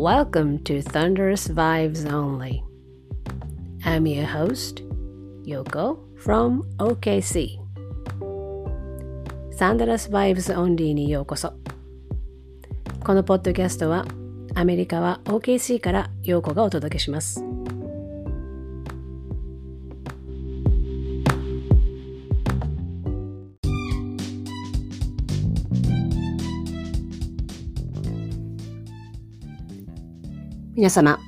Welcome to Thunderous Vibes Only. I'm your host, Yoko from OKC. Thunderous Vibes Only にようこそ。このポッドキャストはアメリカは OKC からヨーコがお届けします。皆様、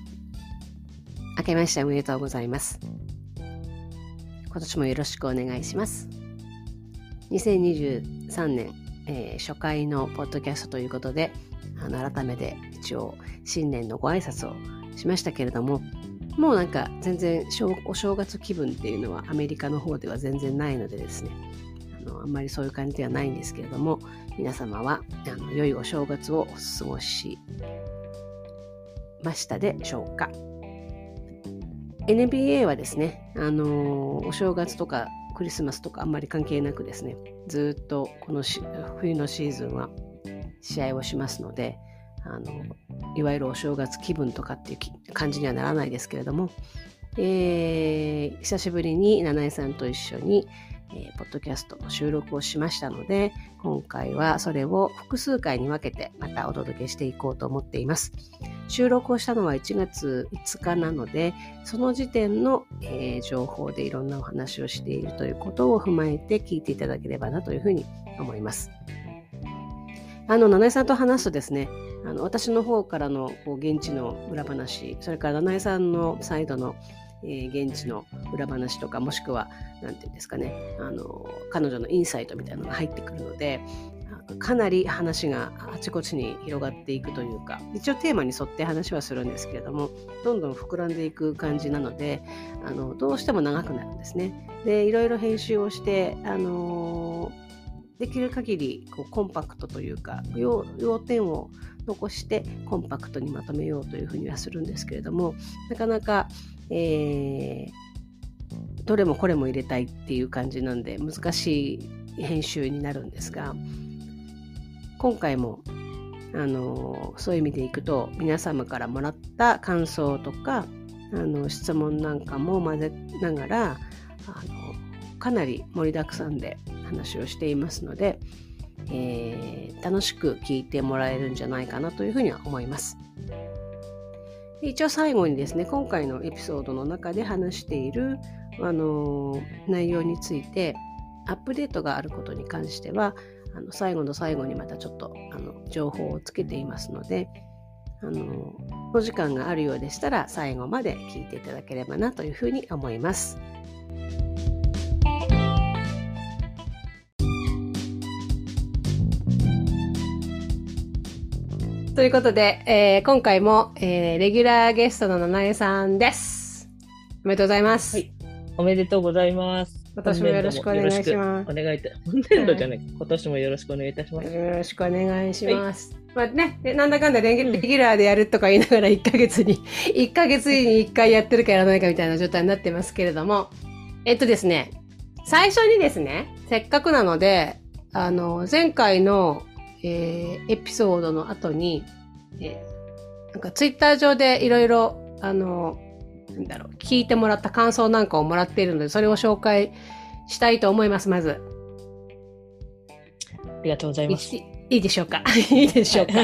明けましておめでとうございます。今年もよろしくお願いします。2023年、えー、初回のポッドキャストということで、あの改めて一応新年のご挨拶をしましたけれども、もうなんか全然お正月気分っていうのはアメリカの方では全然ないのでですね、あのあんまりそういう感じではないんですけれども、皆様はあの良いお正月をお過ごしましたでしょうか？NBA はですね、あのー、お正月とかクリスマスとかあんまり関係なくですね、ずっとこの冬のシーズンは試合をしますので、あのいわゆるお正月気分とかっていう感じにはならないですけれども、えー、久しぶりに七重さんと一緒に、えー、ポッドキャストの収録をしましたので、今回はそれを複数回に分けてまたお届けしていこうと思っています。収録をしたのは1月5日なので、その時点の、えー、情報でいろんなお話をしているということを踏まえて聞いていただければなというふうに思います。あの、七重さんと話すとですね、あの私の方からのこう現地の裏話、それから七重さんのサイドのえー、現地の裏話とかもしくは何て言うんですかねあの彼女のインサイトみたいなのが入ってくるのでかなり話があちこちに広がっていくというか一応テーマに沿って話はするんですけれどもどんどん膨らんでいく感じなのであのどうしても長くなるんですね。でいろいろ編集をしてあのできる限りこうコンパクトというか要点を残してコンパクトにまとめようというふうにはするんですけれどもなかなかえー、どれもこれも入れたいっていう感じなんで難しい編集になるんですが今回もあのそういう意味でいくと皆様からもらった感想とかあの質問なんかも混ぜながらあのかなり盛りだくさんで話をしていますので、えー、楽しく聞いてもらえるんじゃないかなというふうには思います。一応最後にですね今回のエピソードの中で話している、あの内容についてアップデートがあることに関してはあの最後の最後にまたちょっとあの情報をつけていますのであのお時間があるようでしたら最後まで聞いていただければなというふうに思います。ということで、えー、今回も、えー、レギュラーゲストの七重さんです。おめでとうございます。はい。おめでとうございます。今年もよろしくお願いします。お願いいた、本年度じゃない、はい、今年もよろしくお願いいたします。よろしくお願いします。はい、まあね、なんだかんだレギュラーでやるとか言いながら1ヶ月に、1ヶ月に1回やってるかやらないかみたいな状態になってますけれども、えっとですね、最初にですね、せっかくなので、あの、前回のえー、エピソードの後に、えー、なんかツイッター上でいろいろ、あの、なんだろう、聞いてもらった感想なんかをもらっているので、それを紹介したいと思います、まず。ありがとうございます。いいでしょうか？いいでしょうか？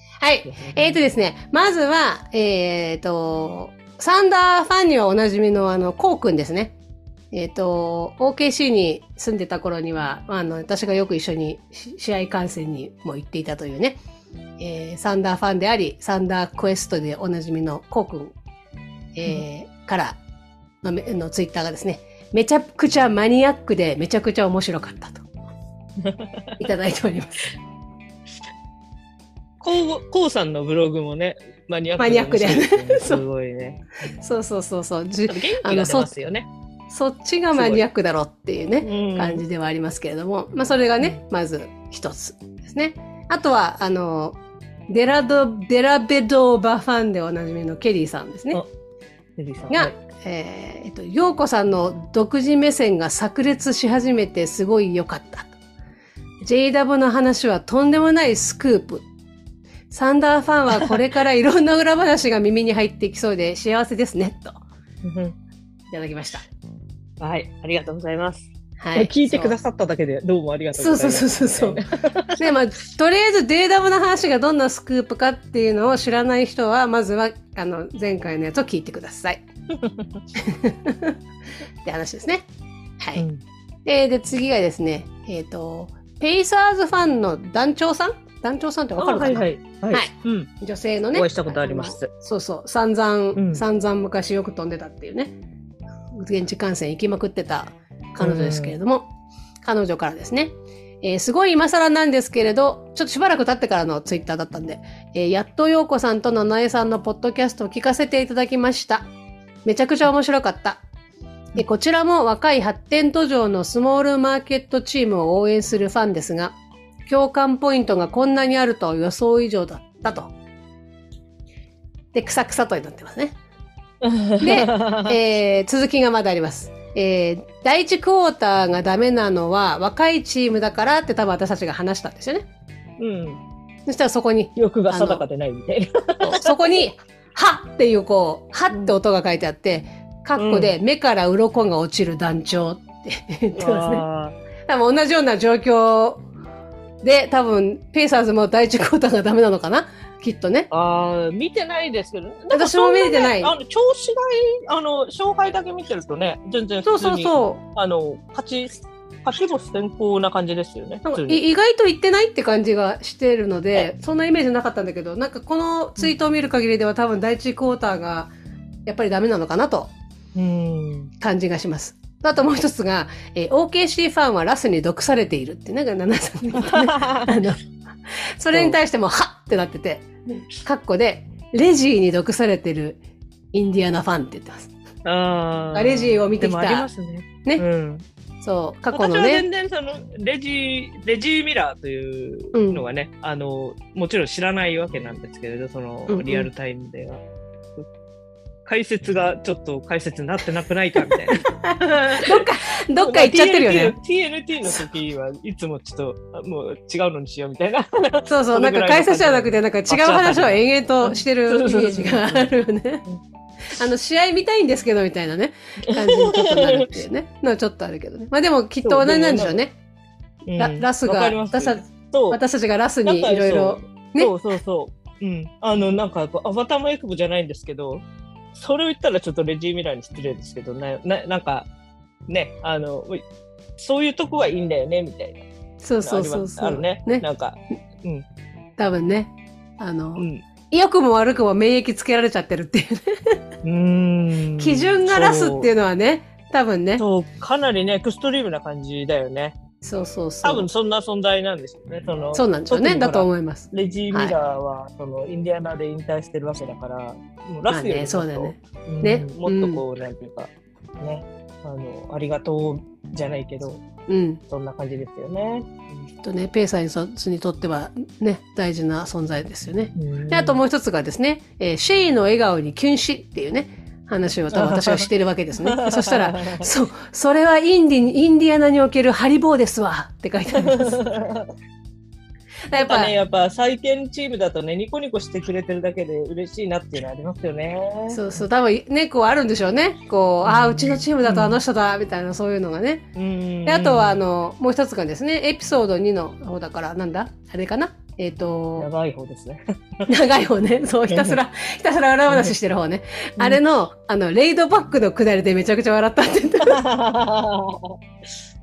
はい。えっ、ー、とですね、まずは、えっ、ー、と、サンダーファンにはおなじみのあの、コウくんですね。えっ、ー、と、OKC に住んでた頃には、あの、私がよく一緒に試合観戦にも行っていたというね、えー、サンダーファンであり、サンダークエストでおなじみのコウ君、えー、うん、からののツイッターがですね、めちゃくちゃマニアックでめちゃくちゃ面白かったと。いただいております。こう、こうさんのブログもね、マニアックで、マニアックで。すごいね。そうそうそうそう。元気が出ますよね。そっちがマニアックだろうっていうね、感じではありますけれども、まあそれがね、まず一つですね。あとは、あの、デラド、デラベドーバファンでおなじみのケリーさんですね。ケリーさん。が、はい、えー、えっと、ヨーコさんの独自目線が炸裂し始めてすごい良かった。JW の話はとんでもないスクープ。サンダーファンはこれからいろんな裏話が耳に入ってきそうで幸せですね、と。いただきました。はい、ありがとうございます。は聞いてくだささっただけでどうもありがとうそうござそそういうます。そうそう。で、まあ、とりあえずデーダムの話がどんなスクープかっていうのを知らない人は、まずは、あの、前回のやつを聞いてください。って話ですね。はい。うんで、で、次がですね、えっ、と、ペイサーズファンの団長さん？団長さんってわかるかな、あはいはい。はい。女性のね。お会いしたことありますそうそう。散々、うん散々昔よく飛んでたっていうね。現地観戦行きまくってた彼女ですけれども、彼女からですね。えーすごい今更なんですけれど、ちょっとしばらく経ってからのツイッターだったんで、えーやっと陽子さんと七重さんのポッドキャストを聞かせていただきました。めちゃくちゃ面白かった。でこちらも若い発展途上のスモールマーケットチームを応援するファンですが、共感ポイントがこんなにあると予想以上だったと。で、くさくさとになってますね。えー続きがまだあります。えー第一クォーターがダメなのは若いチームだからって多分私たちが話したんですよね。うん。そしたらそこに、欲が定かでないみたいな。そこに、はっていうこう、はって音が書いてあって、カッコで目から鱗が落ちる団長って言ってますね。あ多分同じような状況で、多分ペイサーズも第一クォーターがダメなのかなきっとね。ーあー、見てないですけど。私も見れてないあの、調子がいい、あの、勝敗だけ見てるとね、全然そう普通に、そうそあの、勝ち、勝ち星先行な感じですよね。意外と言ってないって感じがしてるので、そんなイメージなかったんだけど、なんかこのツイートを見る限りでは多分第一クォーターがやっぱりダメなのかなとうん。感じがします。あともう一つが、えー OKC ファンはラスに毒されているって、なんか七さんね。あの、それに対しても、はっってなってて、カッコで、レジーに毒されてるインディアナファンって言ってます。あレジーを見てきた。ますね。ね。うん。そう、過去私はのね。全、然そのレジレジー・ミラーというのがね、あのもちろん知らないわけなんですけれどそのうんうん。リアルタイムでは、解説がちょっと解説になってなくないかみたいな どっか、どっか行っちゃってるよね。TNT, の時はいつもちょっとあもう違うのにしようみたいなそうそう、なんか解説じゃなくて、なんか違う話を延々としてるイメージがあるよねうん。あの、試合見たいんですけど、みたいなね、感じにちょっとなるっていうね。のはちょっとあるけどね。まあでも、きっと同じなんでしょうね。ラうんラスが私た私たちがラスにいろいろ、ねそうそうそう。うん。あの、なんか、アバターもエクボじゃないんですけど、それを言ったらちょっとレジー・ミラーに失礼ですけど、な、ななんか、ね、あの、そういうとこはいいんだよね、みたいな。そうそうそうそう。あるね。なんか、うん。多分ね。あの、うん。良くも悪くも免疫つけられちゃってるっていうね。うーん 基準がラスっていうののはね、多分ね。そう、かなりね、エクストリームな感じだよね。そうそうそう。多分そんな存在なんですよね。そのそうなんでしょうね。だと思います。レジー・ミラーは、そのインディアナで引退してるわけだから、もうラスよりもまあねねうもっとこう、なんていうか、ね、あの、ありがとうじゃないけど、うん。そんな感じですよね。きっとね、ペイサーズにとってはね、大事な存在ですよね。うんで、あともう一つがですね、えーシェイの笑顔にキュン死っていうね、話を多分私がしているわけですね。そしたら、そう、それはインディインディアナにおけるハリボーですわって書いてあります。やっぱね、、やっぱ再建チームだとね、ニコニコしてくれてるだけで嬉しいなっていうのありますよね。そうそう、多分ね、こうあるんでしょうね。こう、ああ、うちのチームだとあの人だ、みたいなそういうのがね。うんであとは、あ、の、もう一つがですね、エピソード2の方だから、なんだ？あれかな？えっ、と、長い方ですね。長い方ね。そう、ひたすら、ひたすら裏話してる方ね。あれの、あの、レイドバックのくだりでめちゃくちゃ笑ったって言って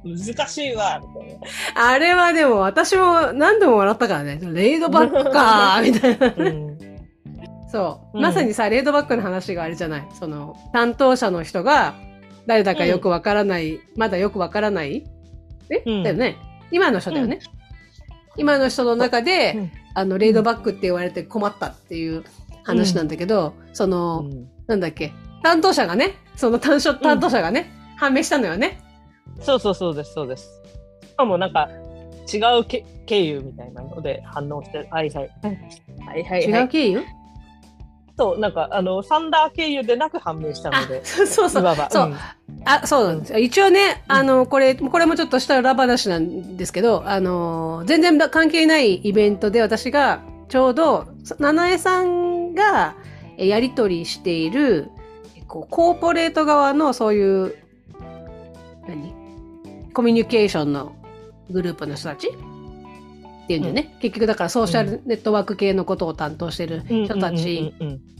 難しいわ、みたいあれはでも私も何度も笑ったからね。レイドバックかーみたいな。な。うんそう。うんまさにさ、レイドバックの話があれじゃない。その、担当者の人が、誰だかよくわからない、まだよくわからないえ、うんだよね。今の人だよね。今の人の中で、うんあの、レイドバックって言われて困ったっていう話なんだけど、その、うんなんだっけ、担当者がね、その担当担当者がね、判明したのよね。そうそうそうです、そうです。しかもなんか、違うけ経由みたいなので反応してる。はいはい。はいはい、はい。違う経由、そう、なんか、あの、サンダー経由でなく判明したあので、、そうそうそう。そうあ、そう。なんですよ。一応ね、あの、これ、これもちょっとした裏話なんですけど、あの、全然関係ないイベントで私が、ちょうど、七重さんがえやり取りしている、えこうコーポレート側のそういう、何？コミュニケーションのグループの人たちっていうんだよね。結局だからソーシャルネットワーク系のことを担当してる人たち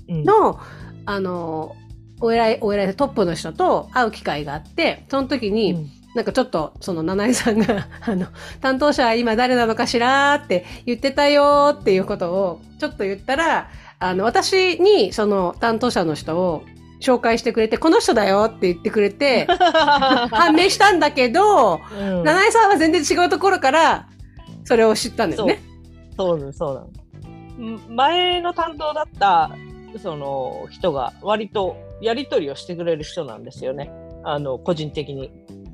の、あの、お偉い、お偉いトップの人と会う機会があって、その時に、うん。なんかちょっと、その、七重さんが、あの、担当者は今誰なのかしらって言ってたよっていうことを、ちょっと言ったら、あの、私に、その、担当者の人を紹介してくれて、この人だよって言ってくれて、判明したんだけど、うん。七重さんは全然違うところから、それを知ったんだよね。そうなのそうなの。ん前の担当だったその人が割とやり取りをしてくれる人なんですよね。あの個人的に。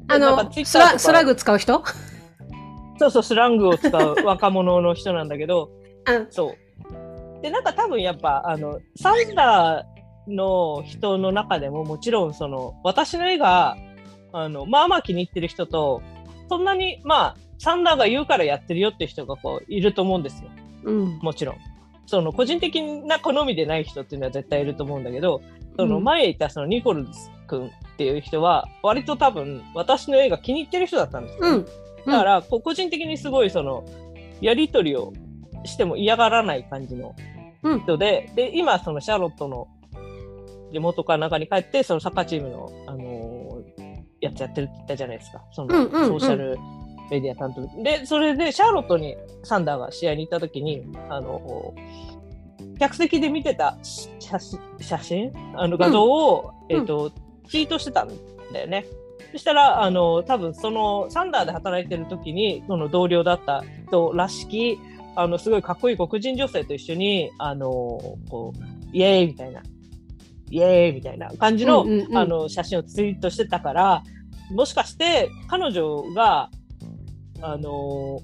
あの、スラスラグ使う人？そうそうスラングを使う 若者の人なんだけど、うん。そう。でなんか多分やっぱあのサンダーの人の中でももちろんその私の絵があのまあまあ気に入ってる人とそんなにまあサンダーが言うからやってるよっていう人がこういると思うんですよ。うん。もちろん。その個人的な好みでない人っていうのは絶対いると思うんだけど、そのうん前いたそのニコルズ君っていう人は、割と多分私の絵が気に入ってる人だったんですよ。うん。だから、個人的にすごいその、やりとりをしても嫌がらない感じのうん人で、で、今そのシャーロットの地元かなんかに帰って、そのサッカーチームの、あのーやつやってるって言ったじゃないですか。その、うんうんうんソーシャルメディア担当で。で、それでシャーロットにサンダーが試合に行った時に、あの客席で見てた写真、写真あの画像を、うんえっ、と、ツイートしてたんだよね。そしたら、あの、多分その、サンダーで働いてる時に、その同僚だった人らしき、あの、すごいかっこいい黒人女性と一緒に、あの、こう、イエーイみたいな、イエーイみたいな感じの、うんうんうんあの、写真をツイートしてたから、もしかして、彼女が、あの、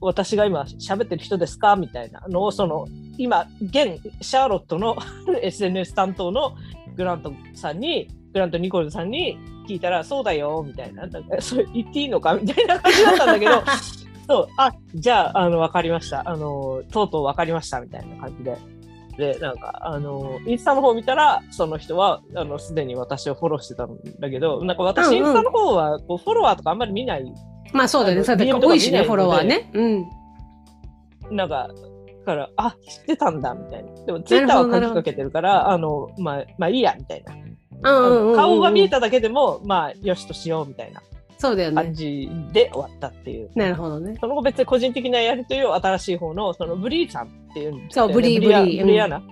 私が今喋ってる人ですか？みたいなのを、その、今、現、シャーロットの SNS 担当のグラントさんに、グラント・ニコルさんに聞いたら、そうだよ、みたいな。なんかそれ言っていいのか？みたいな感じだったんだけど、そう、あ、じゃあ、あの、わかりました。あの、とうとうわかりました、みたいな感じで。で、なんか、あの、インスタの方見たら、その人は、あの、すでに私をフォローしてたんだけど、なんか私、うんうんインスタの方は、こう、フォロワーとかあんまり見ないまあそうだよね。あのそうだ DM ね。とか多いしね、フォロワーね。うん。なんか、だから、あ、知ってたんだ、みたいな。でも、ツイッターは書きかけてるから、あの、まあ、まあいいや、みたいな。うんうんうんうん。顔が見えただけでも、まあ、よしとしよう、みたいなそうだよね。感じで終わったっていう。なるほどね。その後別に個人的なやりとりを新しい方の、そのブリーさんっていうんですそうブリーブリアブリーブリアナ、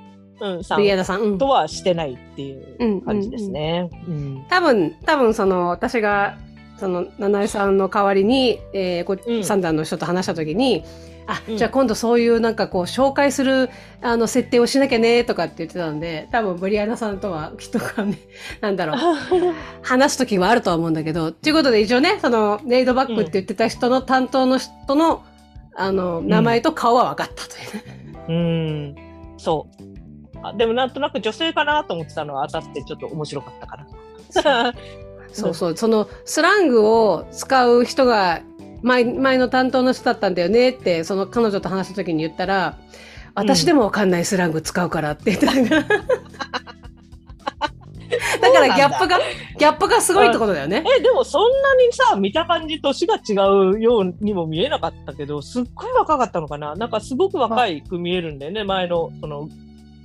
うん、さんリアダさん。うんと。はしてないっていううん感じですね。うん。多分、多分その、私が、その、七重さんの代わりに、えーこうんサンダーの人と話したときに、あ、うんじゃあ今度そういうなんかこう、紹介する、あの、設定をしなきゃね、とかって言ってたんで、多分ブリアナさんとは、きっと なんだろう、話すときはあるとは思うんだけど、ということで一応ね、その、レイドバックって言ってた人の担当の人の、あの、名前と顔は分かったという。うん。そう。あでもなんとなく女性かなと思ってたのは当たってちょっと面白かったから。そうそう、そのスラングを使う人が前前の担当の人だったんだよねって、その彼女と話した時に言ったら、私でもわかんないスラング使うからって言ってたから。だからギャップが、ギャップがすごいってことだよね。え、でもそんなにさ、見た感じ年が違うようにも見えなかったけど、すっごい若かったのかななんかすごく若いく見えるんだよね、前の、その、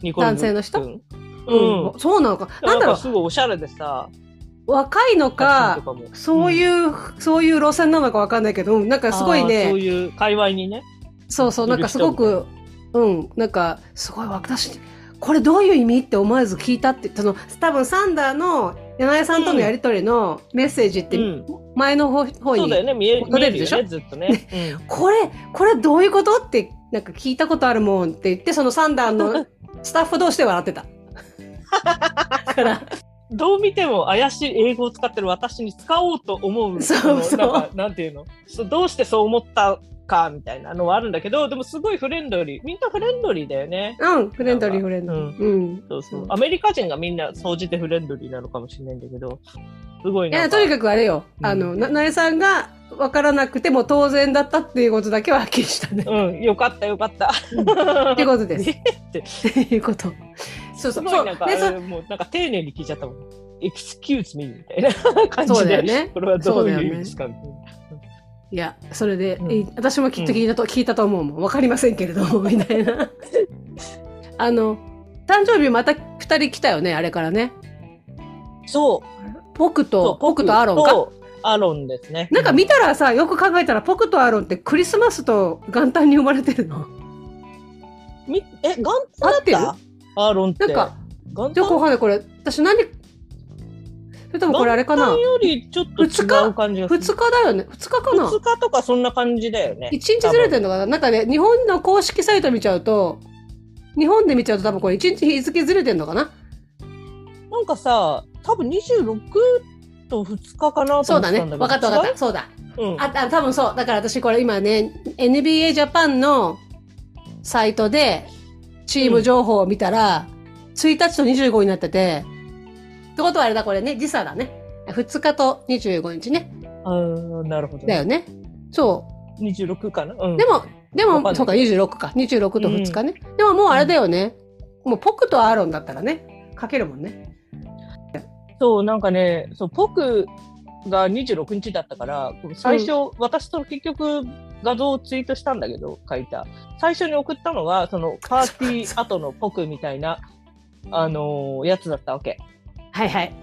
ニコル男性の人？君うん。そうなのか。ななんだろすごいおしゃれでさ、う、若いのかそういう、そういう路線なのかわかんないけど、なんかすごいあーそうね、いう界隈にね。そうそう、なんかすごく、うん、なんか、すごい私、これどういう意味って思わず聞いたって、その、多分サンダーの柳井さんとのやりとりのメッセージってうん。前の方方に、そうだよね、見えるでしょ？ね、ずっとね。うんこれ、これどういうことって、なんか聞いたことあるもんって言って、そのサンダーのスタッフ同士で笑ってた。だから、どう見ても怪しい英語を使ってる私に使おうと思うそうそう。のなんかなんていうの？どうしてそう思ったかみたいなのはあるんだけどでもすごいフレンドリー。みんなフレンドリーだよね。うん、フレンドリー、フレンドリー。うん。そうそう。アメリカ人がみんな総じてフレンドリーなのかもしれないんだけどすごいいや、なとにかくあれよ。うん。あの、な、なえさんが分からなくても当然だったっていうことだけははっきりしたね。うん。よかったよかった。っていうことです。ねって。いうこと。そうそう。すごいなんかもうなんか丁寧に聞いちゃったもん。excuse me みたいな感じで。ね。これはどういう意味ですかみたいないや、それで、うんい私もきっと聞いたと、聞いたと思うもん。わかりませんけれども、みたいな。あの、誕生日また二人来たよね、あれからね。そうポクそとう、ポクとアロンか。とアロンですね。なんか見たらさ、よく考えたら、ポクとアロンってクリスマスと元旦に生まれてるの？みえ、元旦だ合ったアロンって。なんか、よくわかんない、これ。私何、それともこれあれかな？よりちょっと違う感じがする。二日だよね。二日かな？二日とかそんな感じだよね。一日ずれてんのかな？なんかね、日本の公式サイト見ちゃうと、日本で見ちゃうと多分これ一日日付ずれてんのかな？なんかさ、多分26と2日かなと思ってそうだね。たんだけど。わかったわかった。そうだ。た。うん。あ、あ多分そう。だから私これ今ね、NBA ジャパンのサイトでチーム情報を見たら、1日と25になってて、ってことはあれだ、これね、時差だね。2日と25日ね。あーなるほど、だよね。そ26かな？うん。う。でも、でも、そうか、26か。26と2日ね。でももうあれだよね。もうポクとアーロンだったらね、かけるもんね。そう、なんかね、そう、ポクが26日だったから、最初、私と結局画像をツイートしたんだけど、書いた。最初に送ったのは、そのパーティー後のポクみたいな、あのーやつだったわけ。はいはい。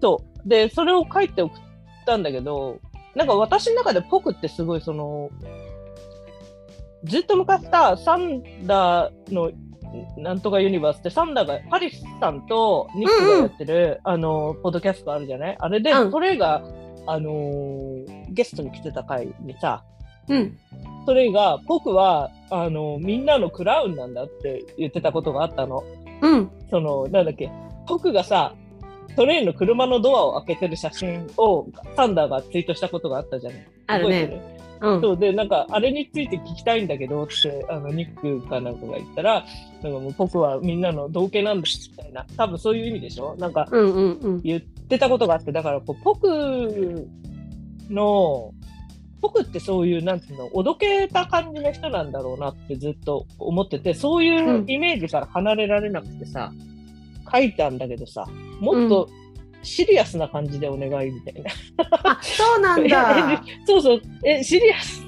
そう。で、それを書いて送ったんだけど、なんか私の中でポクってすごいその、ずっと昔さ、サンダーのなんとかユニバースってサンダーが、パリスさんとニックがやってる、あの、ポッドキャストあるじゃない？あれで、うんそれが、あのーゲストに来てた回にさ、うん。それが、僕は、あのみんなのクラウンなんだって言ってたことがあったの。うん。その、なんだっけ、僕がさ、トレインの車のドアを開けてる写真をサンダーがツイートしたことがあったじゃない。あるね。うん。そうで、なんか、あれについて聞きたいんだけどって、あの、ニックかなんかが言ったら、なんかもう僕はみんなの同型なんだみたいな、多分そういう意味でしょ？なんかうんうんうん。言ってたことがあって、だからこう、僕の、僕ってそういう、なんていうの、おどけた感じの人なんだろうなってずっと思ってて、そういうイメージから離れられなくてさ、書いたんだけどさ、もっとシリアスな感じでお願いみたいな。あ、そうなんだ。そうそう、え、シリアス、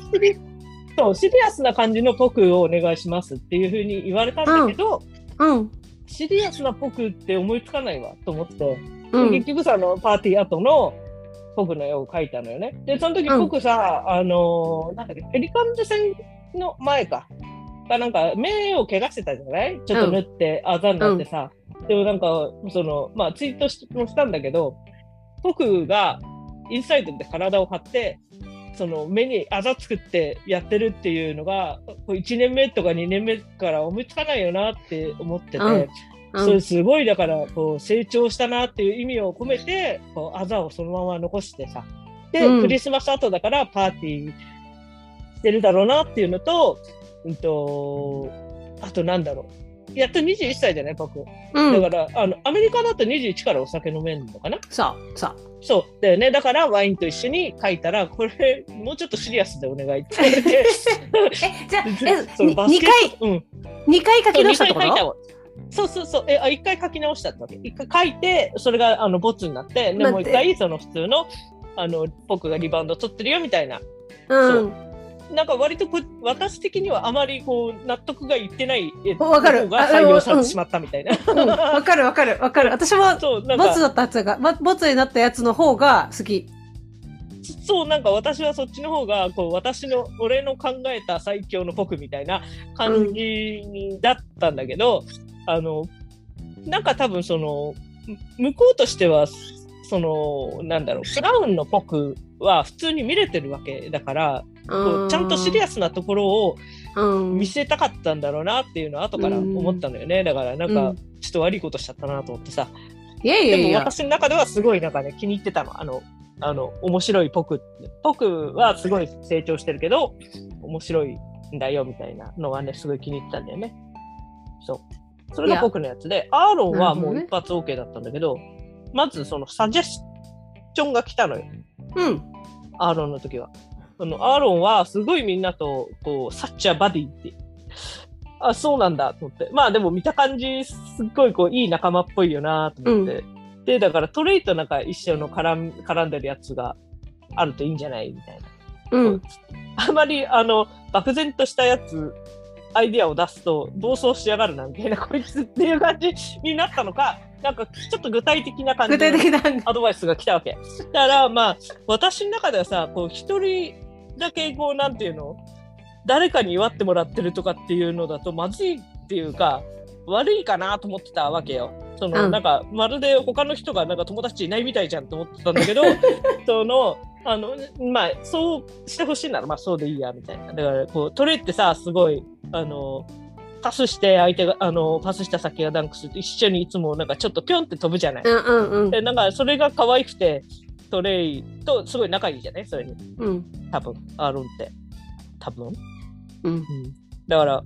そう、シリアスな感じの僕をお願いしますっていうふうに言われたんだけど、うん。シリアスな僕って思いつかないわと思って、うん。結局さ、あの、パーティー後の僕の絵を描いたのよね。で、その時うん僕さ、あのーなんだっけ、ペリカンズ戦の前か。がなんか、目を怪我してたじゃない？ちょっと縫って、あざになってさ。でもなんか、その、まあ、ツイートしもしたんだけど、僕がインサイドで体を張って、その目にあざ作ってやってるっていうのが、こう1年目とか2年目から思いつかないよなって思ってて、うん。うん。それすごいだからこう成長したなっていう意味を込めてこうあざをそのまま残してさ。で、うん。クリスマス後だからパーティーしてるだろうなっていうのと,、うん、とあとなんだろうやっと21歳じゃない僕、うん。だからあのアメリカだと21からお酒飲めるのかな？そう、そう。そうだよねだからワインと一緒に書いたらこれもうちょっとシリアスでお願いって言われて え、じゃあ、え、そのに二バスケット回、うん二回書き直したってこわそうそうそう。え、あ、一回書き直したってわけ。一回書いて、それが、あの、ボツになって、で、もう一回、その普通の、あの、僕がリバウンド取ってるよ、みたいな。とうん。なんか割とこう、私的にはあまりこう、納得がいってない絵わかるが採用されてしまったみたいな。うんわかるわかるわかる。私も、そう、なんボツだか、ったやつが、ボボツになったやつの方が好き。そう、なんか私はそっちの方が、こう、私の、俺の考えた最強の僕みたいな感じだったんだけど、あの、なんか多分その、向こうとしては、その、なんだろう、クラウンの僕は普通に見れてるわけだから、こうちゃんとシリアスなところをうん。見せたかったんだろうなっていうのは後から思ったのよね。だからなんかうん、ちょっと悪いことしちゃったなと思ってさ。いやいやでも。私の中ではすごいなんかね、気に入ってたの。あの、あの、面白いポク。ポクはすごい成長してるけど、面白いんだよみたいなのがね、すごい気に入ってたんだよね。そう。それがポクのやつで、アーロンはもう一発 OK だったんだけど、まずそのサジェスチョンが来たのよ。うん。アーロンの時は。あのアーロンはすごいみんなとこうサッチャーバディって。あ、そうなんだと思って。まあでも見た感じ、すっごいこういい仲間っぽいよなと思って。で、だからトレイとなんか一緒の絡ん絡んでるやつがあるといいんじゃないみたいな。うん。あまりあの漠然としたやつ、アイディアを出すと暴走しやがるなみたいな、こいつっていう感じになったのか、なんかちょっと具体的な感じ具体的な。アドバイスが来たわけ。だからまあ、私の中ではさ、こう一人だけこう、なんていうの？誰かに祝ってもらってるとかっていうのだとまずいっていうか、悪いかなと思ってたわけよ。その、うんなんか、まるで他の人がなんか友達いないみたいじゃんと思ってたんだけど、その、あの、まあ、そうしてほしいなら、まあ、そうでいいや、みたいな。だから、こう、トレってさ、すごい、あの、パスして相手が、あの、パスした先がダンクすると一緒にいつもなんかちょっとピョンって飛ぶじゃない。うんうんうん。で、なんかそれが可愛くて、トレイとすごい仲いいじゃない？それに。うん。多分、アーロンって。多分。うん。だから、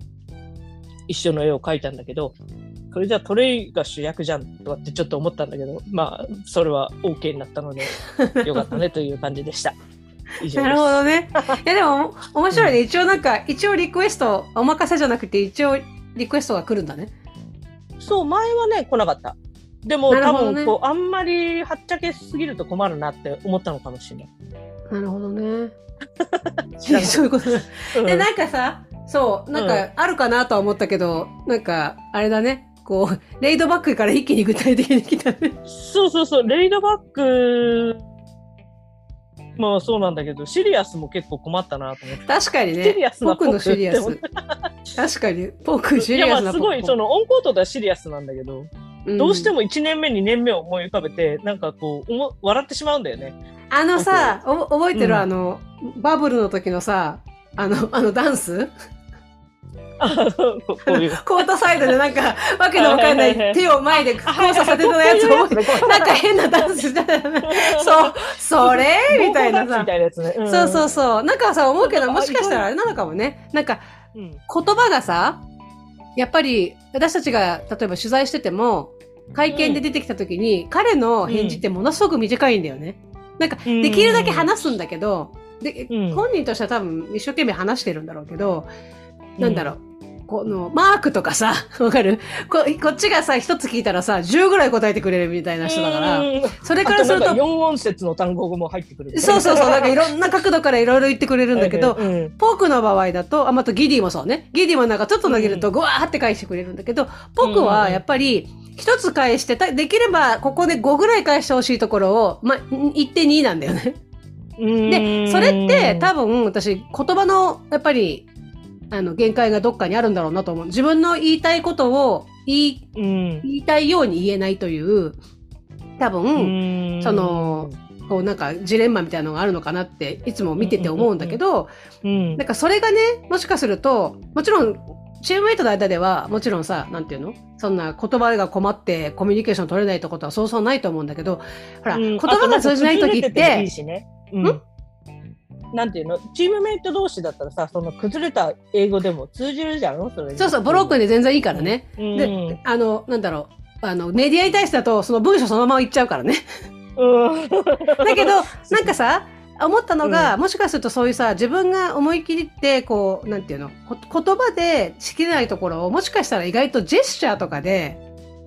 一緒の絵を描いたんだけど、それじゃあトレイが主役じゃんとかってちょっと思ったんだけど、まあ、それは OK になったので、よかったねという感じでした。なるほどね。いやでも、面白いね。一応なんか、一応リクエスト、お任せじゃなくて、一応リクエストが来るんだね。そう、前はね、来なかった。でも、多分こう、あんまりはっちゃけすぎると困るなって思ったのかもしれない。なるほどね。そういうことだ。なんかさ、そう、なんかあるかなとは思ったけど、なんか、あれだね。こう、レイドバックから一気に具体的に来たね。そうそうそう、レイドバック、まあそうなんだけど、シリアスも結構困ったなと思って。確かにシねリア。スのシリアポス。確かに、僕シリアスな いやまあすごいそのオンコートではシリアスなんだけど、どうしても。も1年目2年目を思い浮かべてなんかこうおも笑ってしまうんだよね。あのさ、お覚えてる、うんあの、バブルの時のさ、あの、あのダンス？コートサイドでなんか、わけのわかんなはい手を前で交差させてたやつをなんか変なダンスしてたよね。そう、それ？みたいなさそうそうそう。なんかさ、思うけど、もしかしたらあれなのかもね。なんか、うん。言葉がさ、やっぱり、私たちが、例えば取材してても、会見で出てきた時に、彼の返事ってものすごく短いんだよね。なんか、できるだけ話すんだけど、で、うん本人としては多分一生懸命話してるんだろうけど、なんだろう。この、マークとかさ、わかる？ここっちがさ、一つ聞いたらさ、10ぐらい答えてくれるみたいな人だから、うん。それからするとあとなんか、4音節の単語も入ってくる。そうそうそう、なんかいろんな角度からいろいろ言ってくれるんだけど、うんポークの場合だと、あ、またギディもそうね。ギディもなんかちょっと投げると、ぐわーって返してくれるんだけど、ポークはやっぱり、一つ返してた、できればここで5ぐらい返してほしいところを、まあ、1.2なんだよね。で、それって多分私、言葉の、やっぱり、あの、限界がどっかにあるんだろうなと思う。自分の言いたいことを言い、うん。言いたいように言えないという、多分、うん。その、こうなんかジレンマみたいなのがあるのかなっていつも見てて思うんだけど、うん。なんかそれがね、もしかすると、もちろん、チームメイトの間では、もちろんさ、なんていうの？そんな言葉が困ってコミュニケーション取れないってことはそうそうないと思うんだけど、ほら、うん。言葉が通じない時っててもいいて、しね。うん？なんていうの？チームメイト同士だったらさ、その崩れた英語でも通じるじゃん？それそうそう、ブロックで全然いいからね。うん。で、あの、なんだろう、あの、メディアに対してだと、その文章そのまま言っちゃうからね。うん。だけど、なんかさ、思ったのが、もしかするとそういうさ、自分が思い切りって、こう、なんていうの、こ言葉でしきれないところを、もしかしたら意外とジェスチャーとかで、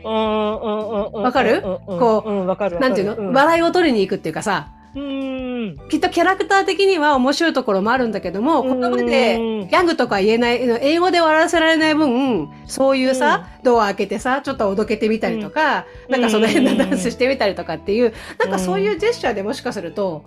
わわかる？こううん、わかる。なんていうの、うん。笑いを取りに行くっていうかさ、うん。きっとキャラクター的には面白いところもあるんだけども、言葉でうんギャグとか言えない、英語で笑わせられない分、そういうさ、ドア開けてさ、ちょっとおどけてみたりとか、うん。なんかその変なダンスしてみたりとかっていう、なんかそういうジェスチャーでもしかすると、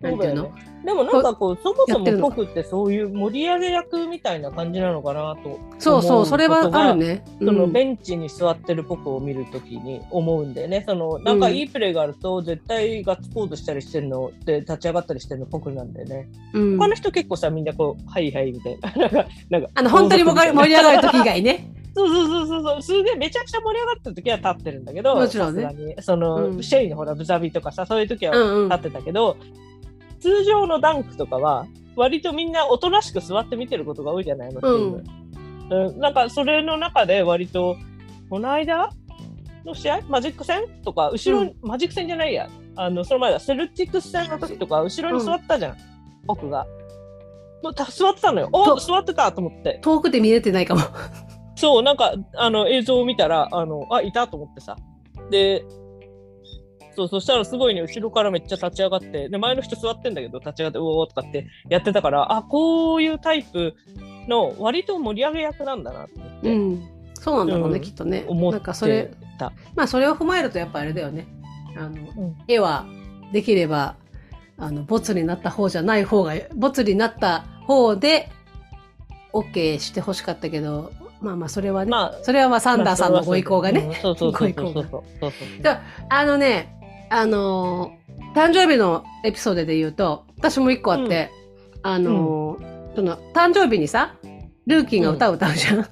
なんていうの？ねでもなんかこう、そもそも僕ってそういう盛り上げ役みたいな感じなのかなと。そうそう、それはあるね。ね。そのうんベンチに座ってる僕を見るときに思うんだよね。そのなんかいいプレーがあると絶対ガッツポーズしたりしてるので立ち上がったりしてるの僕なんだよね。うん他の人結構さみんなこうはいはいみたいな。なんかあの、本当に盛り上がる時以外ね。そうそうそうそうそう、すげえめちゃくちゃ盛り上がった時は立ってるんだけど、もちろんねその、うんシェイのほらブザビとかさ、そういう時はうんうん立ってたけど、通常のダンクとかは割とみんなおとなしく座って見てることが多いじゃないの、うんうん、なんかそれの中で割とこの間？の試合？マジック戦とか後ろに、マジック戦じゃないやあのその前だセルティックス戦の時とか後ろに座ったじゃん、僕が。もうた座ってたのよ。おと座ってたと思って。遠くで見れてないかも。そう、なんか、あの、映像を見たら、あの、あ、いたと思ってさ。で、そう、そしたらすごいね、後ろからめっちゃ立ち上がって、で、前の人座ってんだけど、立ち上がって、うおーとかってやってたから、あ、こういうタイプの割と盛り上げ役なんだなと思って、うん。そうなんだろうね、うんきっとね。思っなんかそれ。まあそれを踏まえるとやっぱあれだよね。あの、うん絵はできれば、あの、ボツになった方じゃない方が、ボツになった方で、OK してほしかったけど、まあまあそれはね、まあ、それはまあサンダーさんのご意向がね。うんそうそうそうそうそうそうそうだあのね、あのー誕生日のエピソードで言うと、私も一個あって、あのーその、誕生日にさ、ルーキーが歌を歌うじゃん。あ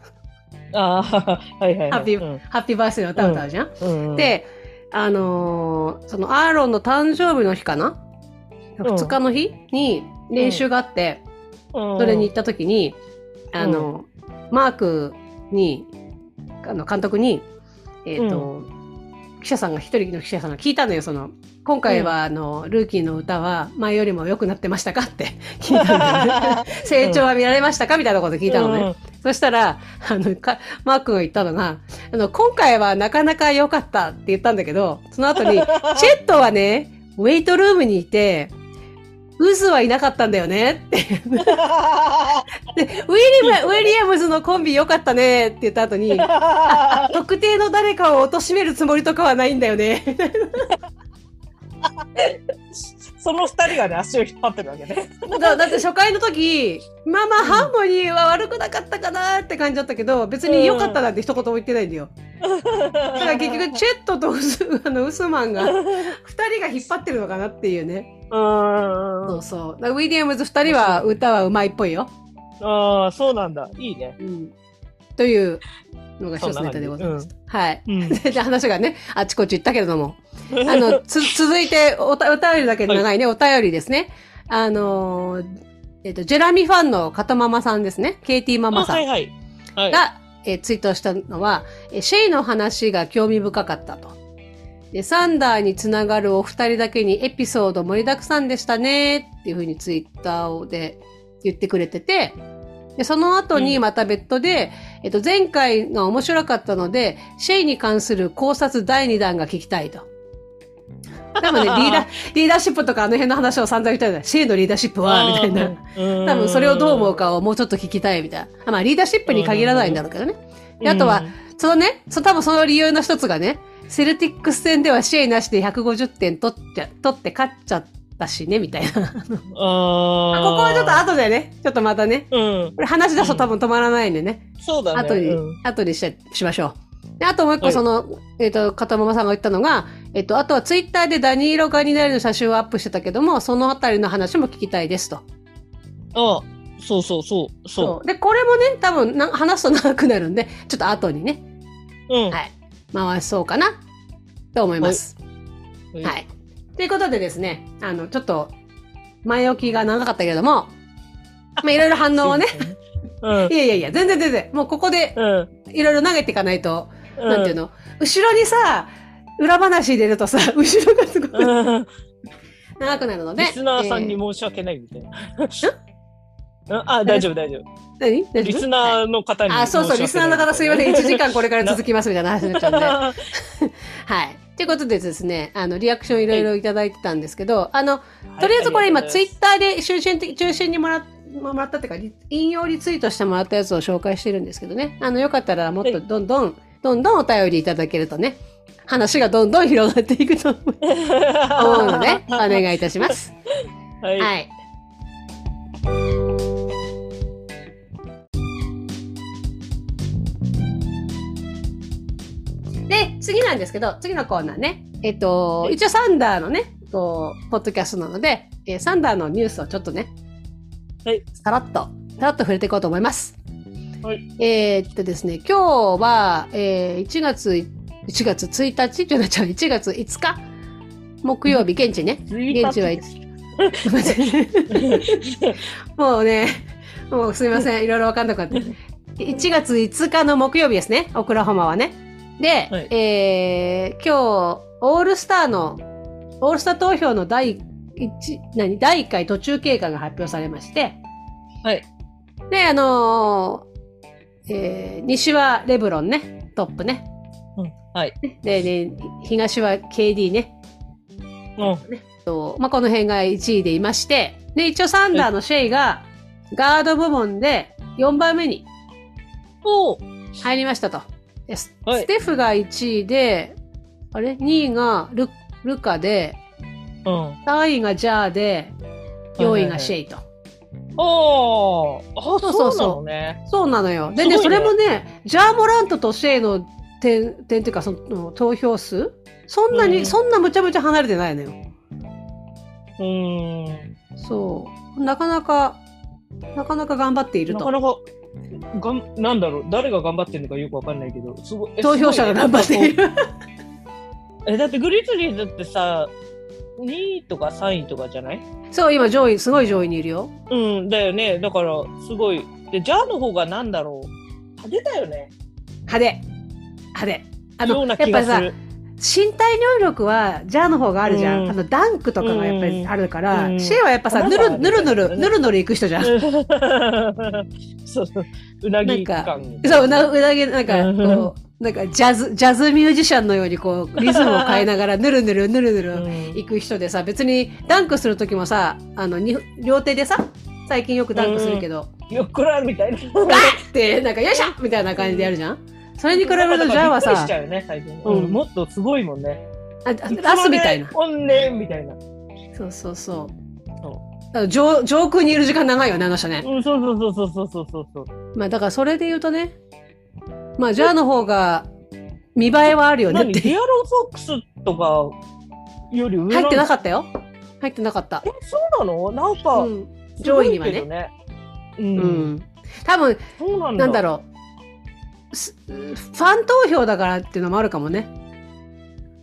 あ、はいはいはい。ハッピーうん。ハッピーバースデーの歌を歌うじゃん。うん。うん、で、あのーそのアーロンの誕生日の日かな、うん。2日の日？に練習があって、うん、それに行った時に、あの、マークに、あの、監督に、えっ、と、記者さんが、一人の記者さんが聞いたのよ、その、今回は、あの、ルーキーの歌は前よりも良くなってましたかって 聞いたのよ、ね。成長は見られましたかみたいなこと聞いたのね。そしたら、あの、かマークが言ったのが、あの、今回はなかなか良かったって言ったんだけど、その後に、チェットはね、ウェイトルームにいて、渦はいなかったんだよねって。で、ウィリム、ウィリアムズのコンビ良かったねって言った後に、あ特定の誰かを貶めるつもりとかはないんだよね。その二人がね、足を引っ張ってるわけね。だだって初回の時、まあまあ、ハーモニーは悪くなかったかなって感じだったけど、別に良かったなんて一言も言ってないんだよ。だから結局、チェットとウスあのウスマンが、二人が引っ張ってるのかなっていうね。うん。そうそう。ウィリアムズ二人は歌はうまいっぽいよ。ああ、そうなんだ。いいね。うん。というのが一つネタでございました。はい。うん。で話がね、あちこち行ったけれども。あの、つ、続いておた、お便りだけで長いね、お便りですね。あのーえっ、と、ジェラミファンの片ママさんですね。KT ママさんあはいはい。はい。が、えーツイートしたのは、えーシェイの話が興味深かったと。で、サンダーにつながるお二人だけにエピソード盛りだくさんでしたねっていうふうにツイッターで言ってくれてて、で、その後にまた別途で、えっと、前回が面白かったので、シェイに関する考察第2弾が聞きたいと。多分ね、リーダー、リーダーシップとかあの辺の話を散々言ったよね。シェイのリーダーシップは、みたいな。うん。多分それをどう思うかをもうちょっと聞きたいみたいな。あまあ、リーダーシップに限らないんだろうけどね。であとはそのね、そ多分その理由の一つがね、セルティックス戦ではシェイなしで150点取っちゃ、取って勝っちゃったしね、みたいな。うん、ああここはちょっと後でね、ちょっとまたね、と、うん。これ話し出すと多分止まらないんでね、そうだね。後に、うん後にししましょう。であともう一はい個その、えっ、と、片ママさんが言ったのが、えっ、と、あとはツイッターでダニーロガニナリの写真をアップしてたけども、そのあたりの話も聞きたいですと。あそうそうそう。そで、これもね、多分な話すと長くなるんで、ちょっと後にね、う。うん。はい、回そうかな、と思います。いはい。ということでですね、あの、ちょっと、前置きが長かったけれども、まあ、いろいろ反応をね。うん。いやいやいや、全然全然、もうここでうん。いろいろ投げていかないと、うん。なんていうの、後ろにさ、裏話入れるとさ、後ろがすごいうん。長くなるので。リスナーさんにえー申し訳ないみたいな。うん？あ、大丈夫、大丈夫。何？大丈夫？リスナーの方に。あ、そうそう、リスナーの方すいません。1時間これから続きますみたいな話になっちゃうんで。間。はい。ということでですね、あの、リアクションいろいろいただいてたんですけど、あの、とりあえずこれ今、ツイッターで中心的中心にもらもらったっていうか、リ引用リツイートしてもらったやつを紹介してるんですけどね。あの、よかったらもっとどんどん、どんどんお便りいただけるとね、話がどんどん広がっていくと思う 思うので、お願いいたします。はい。はい。で、次なんですけど、次のコーナーね。えっと、はい一応サンダーのね、こう、ポッドキャストなので、えーサンダーのニュースをちょっとね、はい。さらっと、さらっと触れていこうと思います。はい。えーっとですね、今日は、えー1月、1月1日？じゃなちゃう、1月5日？木曜日、現地ね。現地は1、すいませんもうね、もうすいません、いろいろわかんなくなって。1月5日の木曜日ですね、オクラホマはね。で、はいえー今日、オールスターの、オールスター投票の第1、何第1回途中経過が発表されまして、はい。で、あのーえー西はレブロンね、トップね。うん。はい。で、ね、東は KD ね。うん。とまあ、この辺が1位でいまして、で、一応サンダーのシェイがガード部門で4番目におう入りましたと。でスはいステフが1位で、あれ ?2 位がルルカで、うん。3位がジャーで、4位がシェイと。おーあ、そうそうそうそうなのね。そうなのよ。でね、ねそれもね、ジャーモラントとシェイの点、点っていうか、その投票数？そんなに、うんそんなむちゃむちゃ離れてないのよ。うーん。そう。なかなか、なかなか頑張っていると。なかなか、がんなんだろう、誰が頑張ってるのかよくわかんないけど、すごい。え投票者が頑張ってい。る。え、だってグリズリーズってさ、2位とか3位とかじゃない？そう、今上位、すごい上位にいるよ。うん、だよね。だから、すごい。で、ジャーの方がなんだろう。派手だよね。派手。派手。あの、やっぱりさ。身体能力は、ジャーの方があるじゃん。うん。あの、ダンクとかがやっぱりあるから、うん。シェイはやっぱさ、うん。ぬる、ぬるぬる、ぬるぬる行く人じゃん。そうそう。うなぎ感。そう、うな、うなぎ、なんか、うん。こう、なんか、ジャズ、ジャズミュージシャンのように、こう、リズムを変えながら、ぬるぬる、ぬるぬるうん。行く人でさ、別に、ダンクするときもさ、あの、に両手でさ、最近よくダンクするけど、よっこらみたいな。ガッって、なんか、よいしょみたいな感じでやるじゃんそれに比べると、ジャーはさんうん、もっとすごいもんね。あラスみたいな。おんねんみたいな。そうそうそう。上上空にいる時間長いよね、あの人ね。うん、そうそうそうそうそうそうそう。まあ、だからそれで言うとね、まあ、ジャーの方が、見栄えはあるよねって。何？ディアローソックスとかより上入ってなかっったよ。入ってなかったた。。え、そうなの？なんか、うん。上位にはね。ね。う。うんん。多分。なんだろう。すファン投票だからっていうのもあるかもね。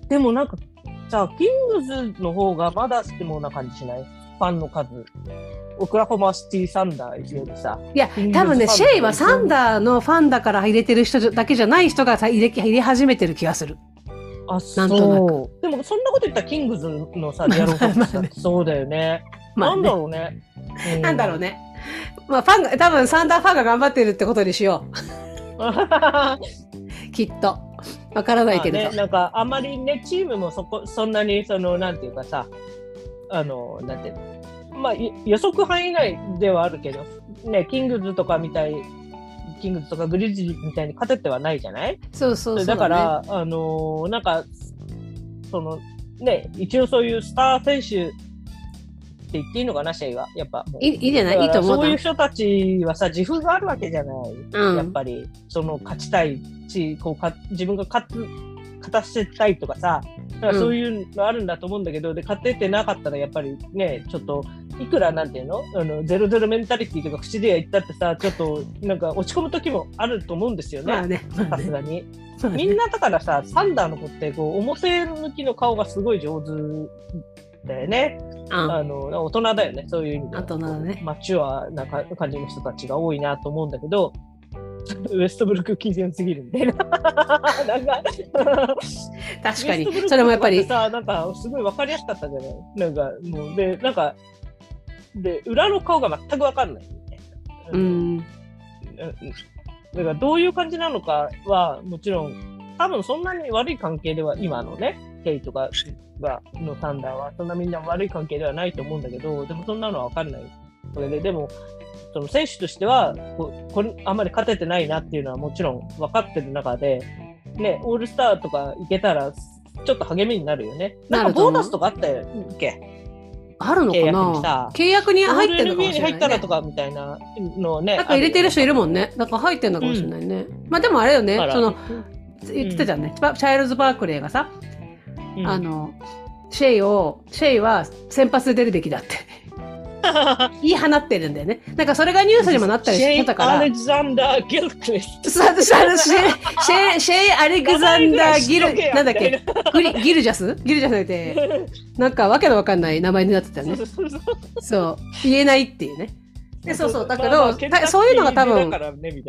でもなんか、さ、キングズの方がまだしてもな感じしない？ファンの数。オクラホマシティサンダーよりさ。いや、多分ね、シェイはサンダーのファンだから入れてる人だけじゃない人がさ入れ入れ始めてる気がする。あ、なんとなそう。でもそんなこと言ったらキングズのさ、ディアロンフォックスだってそうだよね。まあねなんだろうね。うなんだろうね。まあ、ファンが、多分サンダーファンが頑張ってるってことにしよう。きっと。わからないけれど。まあね、なんかあんまりねチームもそこそんなにそのなんていうかさあのなんてまあい予測範囲内ではあるけどねキングズとかみたいキングズとかグリズリーズみたいに勝ててはないじゃない？そうそうそう、だからあのなんかそのね一応そういうスター選手って言っていいのかなシェイは。やっぱいいいいじゃない？いいと思うな。そういう人たちはさ自負があるわけじゃない、うん。やっぱりその勝ちたいしこうか自分が勝つ勝たせたいとかさだからそういうのあるんだと思うんだけど、で勝ててなかったらやっぱりねちょっといくらなんていうの？あのゼロゼロメンタリティとか口では言ったってさちょっとなんか落ち込む時もあると思うんですよね。さすがに。みんなだからさ、サンダーの子って、こう、重せ抜きの顔がすごい上手だよね。うんあの、大人だよね、そういう意味では。大人だねマチュアなか感じの人たちが多いなと思うんだけど、ウエストブルック基準すぎるみたいな。なんか、確かにそれもやっぱりさ、なんか、すごい分かりやすかったじゃない？なんか、もう、で、なんか、で、裏の顔が全く分かんないみたいな。うん。うんだからどういう感じなのかはもちろん多分そんなに悪い関係では今のねケイとかがのサンダーはそんなみんな悪い関係ではないと思うんだけどでもそんなのは分かんないそれででもその選手としてはここれあんまり勝ててないなっていうのはもちろん分かってる中で、ね、オールスターとか行けたらちょっと励みになるよね。なんると思うボーナスとかあったよっけ？あるのかな？さ契約に入ってるのかもしれない、ねに入ったらと。かみたいなのをね。なんか入れてる人いるるもんね。なんか入ってるのかもしれないね。まあでもあれよね、その、言ってたじゃんね。チャイルズ・バークレーがさ、あの、シェイを、シェイは先発で出るべきだって。言い放ってるんだよね。なんかそれがニュースにもなったりしてたから。シェイ・アレクザンダー・ギルクリスト。あのシェイシェイアレクザンダー・ギル、なんだっけ？グリギルジャス？ギルジャスじゃなくて、なんかわけのわかんない名前になってたよね。そう。言えないっていうね。で、そうそう。だけど、まあそういうのが多分ね。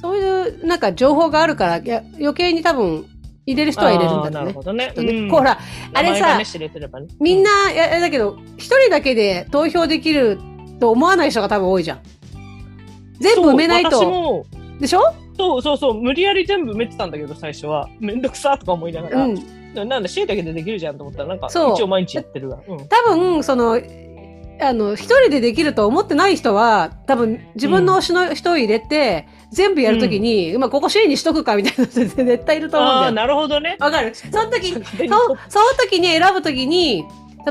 そういうなんか情報があるから、いや余計に多分入れる人は入れるんだあーな。るほどね。うんほら、あれされてればねみんな、いや、だけど、一人だけで投票できると思わない人が多分多いじゃん。全部埋めないと。もでしょ？そうそうそう、無理やり全部埋めてたんだけど、最初は。めんどくさとか思いながら。うん。なんだ、シだけでできるじゃんと思ったら、なんか、一応毎日やってるわ。うん。多分、その、あの、一人でできると思ってない人は、多分、自分の推しの人を入れて、全部やるときに、まあ、ここ C にしとくかみたいな人 絶対いると思うんああ、だよ。なるほどね。わかる？その時、にその時に選ぶ時に、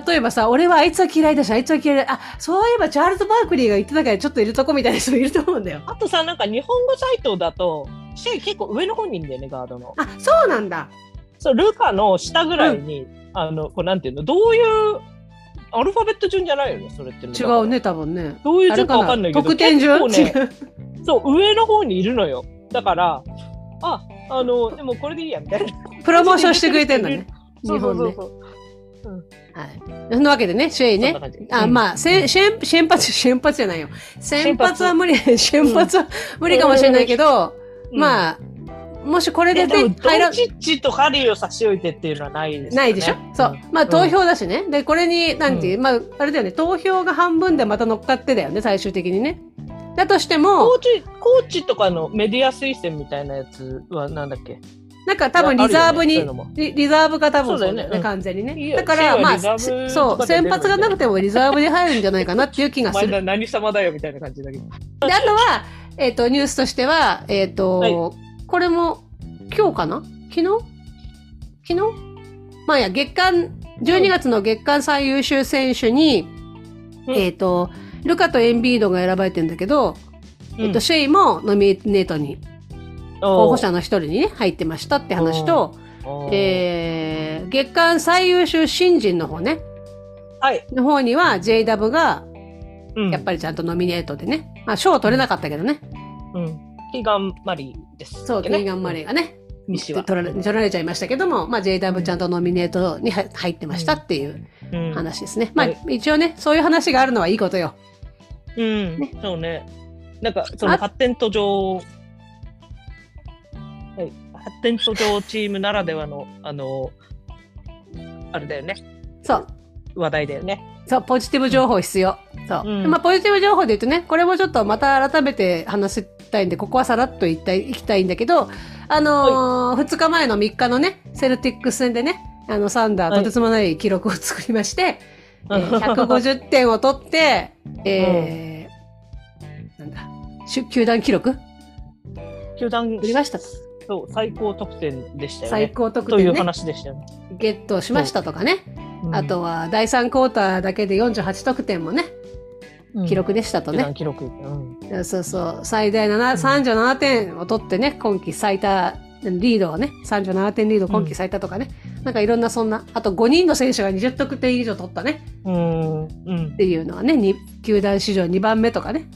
例えばさ、俺はあいつは嫌いだし、あいつは嫌いだ。あ、そういえばチャールズ・バークリーが言ってたからちょっといるとこみたいな人いると思うんだよ。あとさ、なんか日本語サイトだと、シェイ結構上の方にいるんだよね、ガードの。あ、そうなんだ。そう、ルカの下ぐらいに、あの、こうなんていうの、どういう、アルファベット順じゃないよね、それって。違う。ね、多分ね。どういう順かわかんないけど、得点順、ね。そう、上の方にいるのよ。だから、あ、あの、でもこれでいいや、みたいな。プロモーションしてくれてんだね。日そうそう。そう。はい。そんなわけでね、シェイねあ、うんまあ、せ先先発、先発じゃないよ。先発は無理、先発 は無理かもしれないけど、うんまあ、もしこれでえでも、ね、入らドン、チッチとハリーを差し置いてっていうのはないですよね。ないでしょ？そう。まあ、投票だしね。で、これに、なんていう、うまあ、あれだよね、投票が半分でまた乗っかってだよね、最終的にね。だとしてもコー、チ、コーチとかのメディア推薦みたいなやつはなんだっけ？なんか多分リザーブに、ねリリザーブが多分そうだよね、ねうん完全にね。だから、まあ、そう、先発がなくてもリザーブで入るんじゃないかなっていう気がする。な何様だよみたいな感じだけど。で、あとは、えっ、と、ニュースとしては、えっ、と、はいこれも、今日かな？昨日？昨日？まあや、月間、12月の月間最優秀選手に、うん。えっ、と、ルカとエンビードが選ばれてるんだけど、えっ、と、うんシェイもノミネートに、候補者の一人にね、入ってましたって話と、えー、月間最優秀新人の方ね、はい。の方には JW が、うん。やっぱりちゃんとノミネートでね、まあ、賞は取れなかったけどね、うん。キーガン・マリーです。そう、キーガン・マレーがね、西は。取られ取られちゃいましたけども、まあ、JW ちゃんとノミネートに入入ってましたっていううん。話ですね。まあはい、一応ね、そういう話があるのはいいことよ。うんねそうね。なんか、そのあ発展途上、はい、発展途上チームならではの、あの、あれだよね。そう。話題だよね。そう、ポジティブ情報必要。そう。うんでまあ、ポジティブ情報で言うとね、これもちょっとまた改めて話したいんで、ここはさらっと言いたい、行きたいんだけど、あのー、2日前の3日のね、セルティックス戦でね、あの、サンダー、はいとてつもない記録を作りまして、えー150点を取って、えーなんだ、し球団記録？球団作りましたと。そう最高得点でしたよ最ね。という高得点ね、話でしたよね。ゲットしましたとかね。うんあとは、第3クォーターだけで48得点もね、うん記録でしたとね。記録。うんそうそう、最大7 37点を取ってね、今季最多、リードをね、37点リード今季最多とかね、なんかいろんなそんな、あと5人の選手が20得点以上取ったね、うん。うんっ。ていうのはね、に球団史上2番目とかね。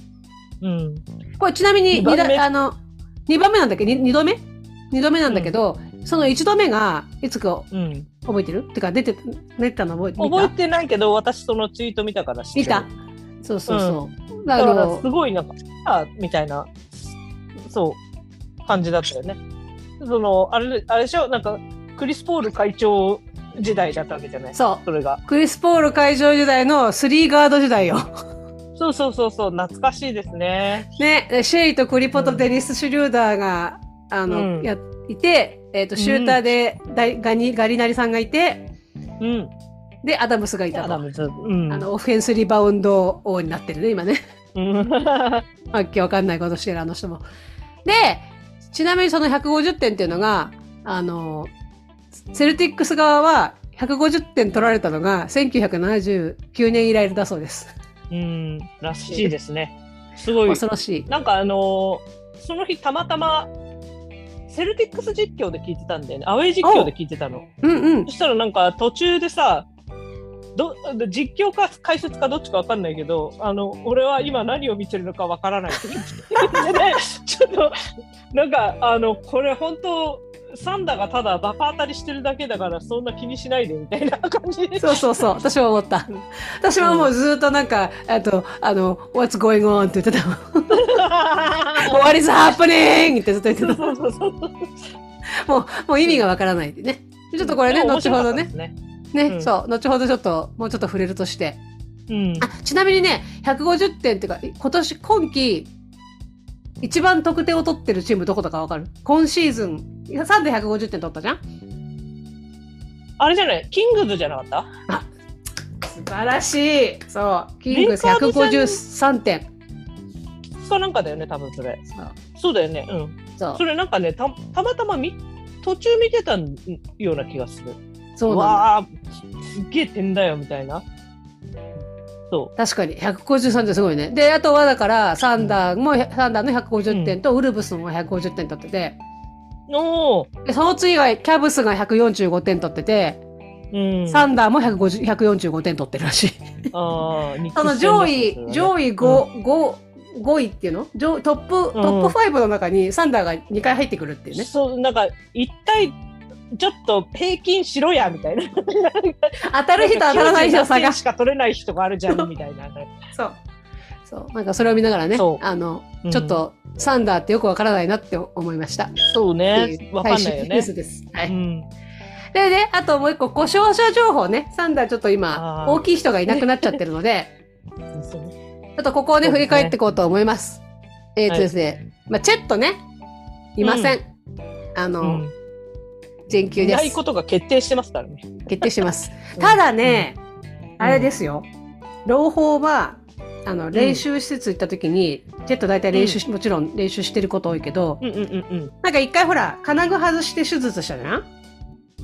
うん。これちなみに二番あの、2番目なんだっけ？ど、2度目 ?2 度目なんだけど、その1度目が、いつかうん。覚えてる？ってか、出て、出てたの覚えて覚えてないけど、私そのツイート見たから知ってる見た？そうそうそう。だあからのすごいなんか、あみたいな、そう、感じだったよね。その、あれ、あれでしょ？なんか、クリス・ポール会長時代だったわけじゃない？そう。それが。クリス・ポール会場時代のスリーガード時代よ。そうそうそうそう、懐かしいですね。ね、でシェイとクリポとデニス・シュリューダーが、あの、うんやいて、えっ、と、シューターで、ダイガニ、ガリナリさんがいて、うん。で、アダムスがいたと。アダムズ。うん。あの、オフェンスリバウンド王になってるね、今ね。うん、わけわかんないことしてる、あの人も。で、ちなみにその150点っていうのが、あの、セルティックス側は150点取られたのが1979年以来だそうです。うん、らしいですね。すごい。恐ろしい。なんかあのーその日たまたま、セルティックス実況で聞いてたんだよね。アウェイ実況で聞いてたの。うんうんそ。したらなんか途中でさ、ど実況か解説かどっちかわかんないけど、あの俺は今何を見てるのかわからない。でね、ちょっとなんかあのこれ本当サンダがただバカ当たりしてるだけだからそんな気にしないでみたいな感じで。そうそうそう。私も思った。私ももうずっとなんか、あと、あの、What's going on? って言ってたもん。What is happening? ってずっと言ってた。もう、もう意味がわからないでね。ちょっとこれね、でも面後ほどね。ね。ね、うんそう、後ほどちょっと、もうちょっと触れるとして。うん。あ、ちなみにね、150点っていうか、今年、今季、一番得点を取ってるチームどこだかわかる？今シーズン、3で150点取ったじゃん？あれじゃない？キングズじゃなかった？素晴らしいそう、キングズ153点。かなんかだよね、多分それ。そう。そうだよね。うん。そうそれなんかね、たたまたまみ途中見てたような気がする。そうなんだ。わあ、すっげえ点だよみたいな。そ確かに、153点すごいね。で、あとはだから、サンダーも、サンダーの150点と、ウルブスも150点取ってて、う。おーでその次が、キャブスが145点取ってて、うん。サンダーも150 145点取ってるらしい。あー その上位、上位。位5、5、5位っていうの？上トップ、トップ5の中にサンダーが2回入ってくるっていうね。そう、なんか、一体、ちょっと平均しろやみたいな。当たる人当たらない人の差98が点。しか取れない人があるじゃんみたいな。そう。そう。なんかそれを見ながらねあの、うんちょっと、サンダーってよくわからないなって思いました。そうねわかんないよねニュー。スです。はい。うん。でね、あともう一個、故障者情報ね。サンダーちょっと今、大きい人がいなくなっちゃってるので、ちょっとここをね、振り返っていこうと思います。えーとですね、まあチェットね、いません。あの、うん全休です。いないことが決定してますからね。決定してます。ただね、あれですよ。朗報は、あの、練習施設行った時に、チェット大体練習し、もちろん練習してること多いけど、うんうんうんなんか一回ほら、金具外して手術したじゃん？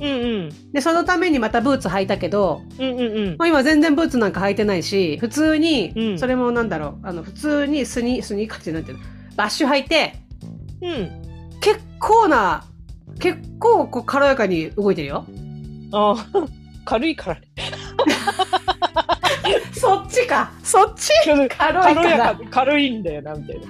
うん。うんうん。で、そのためにまたブーツ履いたけど、うんうんうん。もう今全然ブーツなんか履いてないし、普通に、うんそれもなんだろう、あの、普通にスニスニーカーってなんていうの、バッシュ履いて、うん。結構な、結構こう軽やかに動いてるよ。あー 軽いからね。そっちかそっち？軽い軽から。軽いんだよな、みたい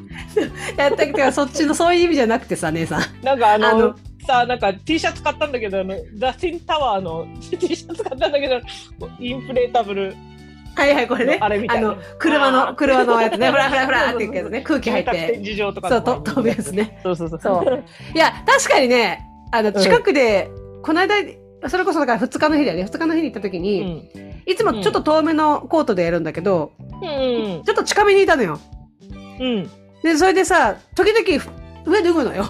な。やったけど、そっちのそういう意味じゃなくてさ、姉さん。なんかあの、あのさあ、なんか T シャツ買ったんだけど、あの、ザ・シンタワーの T シャツ買ったんだけど、インフレータブルはいはい、これね。あれみたいなの、車の、車のやつね。ふらふらふらっていくやつね。空気入って。そう、飛ぶやつね。そうそうそう。そういや、確かにね、あの、近くで、この間、それこそだから2日の日だよね。2日の日に行った時うに、ん。いつもちょっと遠めのコートでやるんだけど、うん。ちょっと近めにいたのよ。うん。で、それでさ、時々ふ上脱ぐのよ。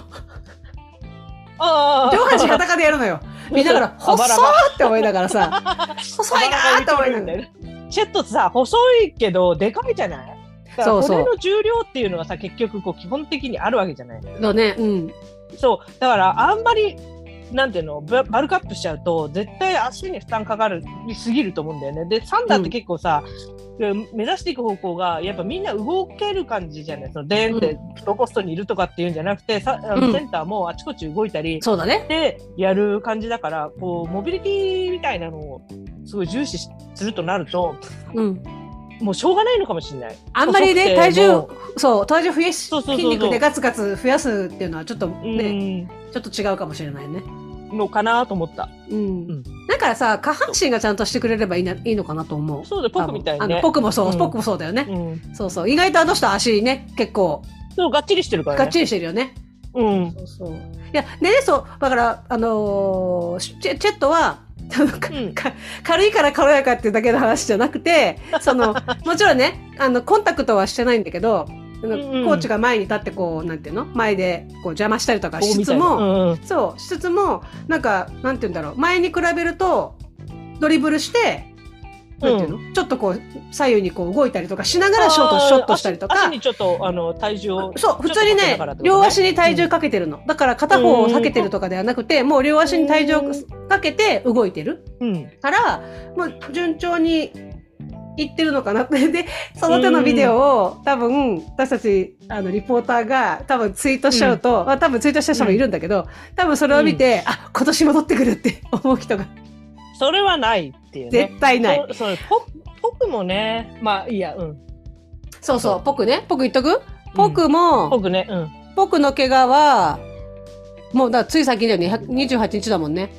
ああ。上半身裸でやるのよ。見ながら、細ーって思いながらさ、細いなーって思いながら。チェットさ、細いけど、でかいじゃない？そうそう骨の重量っていうのはさ、結局こう基本的にあるわけじゃないのね、うん。そう。だから、あんまり、なんていうの、ババルクアップしちゃうと、絶対足に負担かかるすぎると思うんだよね。で、サンダーって結構さ、目指していく方向が、やっぱみんな動ける感じじゃない？そのデーンってローポストにいるとかっていうんじゃなくて、さあうんのセンターもあちこち動いたり、そうだね。でやる感じだから、こう、モビリティみたいなのをすごい重視しするとなると、うん。もうしょうがないのかもしれない。あんまりね、体重も、そう、体重増やし、そうそうそうそう筋肉でガツガツ増やすっていうのはちょっとうね、ん、ちょっと違うかもしれないね。のかなと思った。うん。んだからさ、下半身がちゃんとしてくれればいいないいのかなと思う。そうだよ、ポクみたいにね。ポクもそう、うんポクもそうだよね。うん。そうそう。意外とあの人足ね、結構、そう、がっちりしてるからね。がっちりしてるよね。うん。そうそう。いや、でね、そう、だから、あのーチェットは、なんかうん。か軽いから軽やかっていうだけの話じゃなくて、その、もちろんね、あの、コンタクトはしてないんだけど、コーチが前に立ってこう、なんていうの？前でこう邪魔したりとかしつつも、うんそう、しつつも、なんか、なんて言うんだろう、前に比べると、ドリブルして、なんていうの、ちょっとこう、左右にこう動いたりとかしながらショート、あショットしたりとか。足ちょっとあの体重をそう、普通にねね。両足に体重かけてるの。だから片方を避けてるとかではなくて、もう両足に体重をかけて動いてる。うん。から、もう順調にいってるのかなって。で、その手のビデオを多分、私たち、あの、リポーターが多分ツイートしちゃうと、まあ多分ツイートした人もいるんだけど、多分それを見て、あ、今年戻ってくるって思う人がそれはないっていうね。絶対ない。そうそうポポクもね、まあいいや、うん。そうそう、ポクね。ポク言っとく？ポクも、ポクね、うん。ポクの怪我は、もう、だつい最近だよね。100 28日だもんね。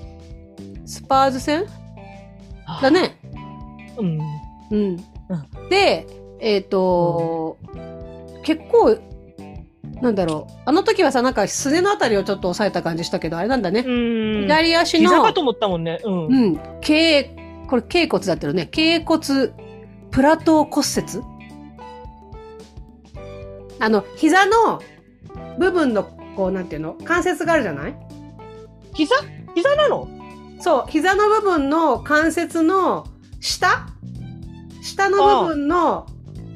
スパーズ戦？だね。うん。うん。で、えっ、と、結構、なんだろう。あの時はさ、なんか、すねのあたりをちょっと押さえた感じしたけど、あれなんだね。うん。左足の、膝かと思ったもんね。うん。うん、頸、これ頸骨だってるね。頸骨プラトー骨折？あの、膝の部分の、こう、なんていうの？関節があるじゃない？膝？膝なの？そう、膝の部分の関節の下？下の部分の、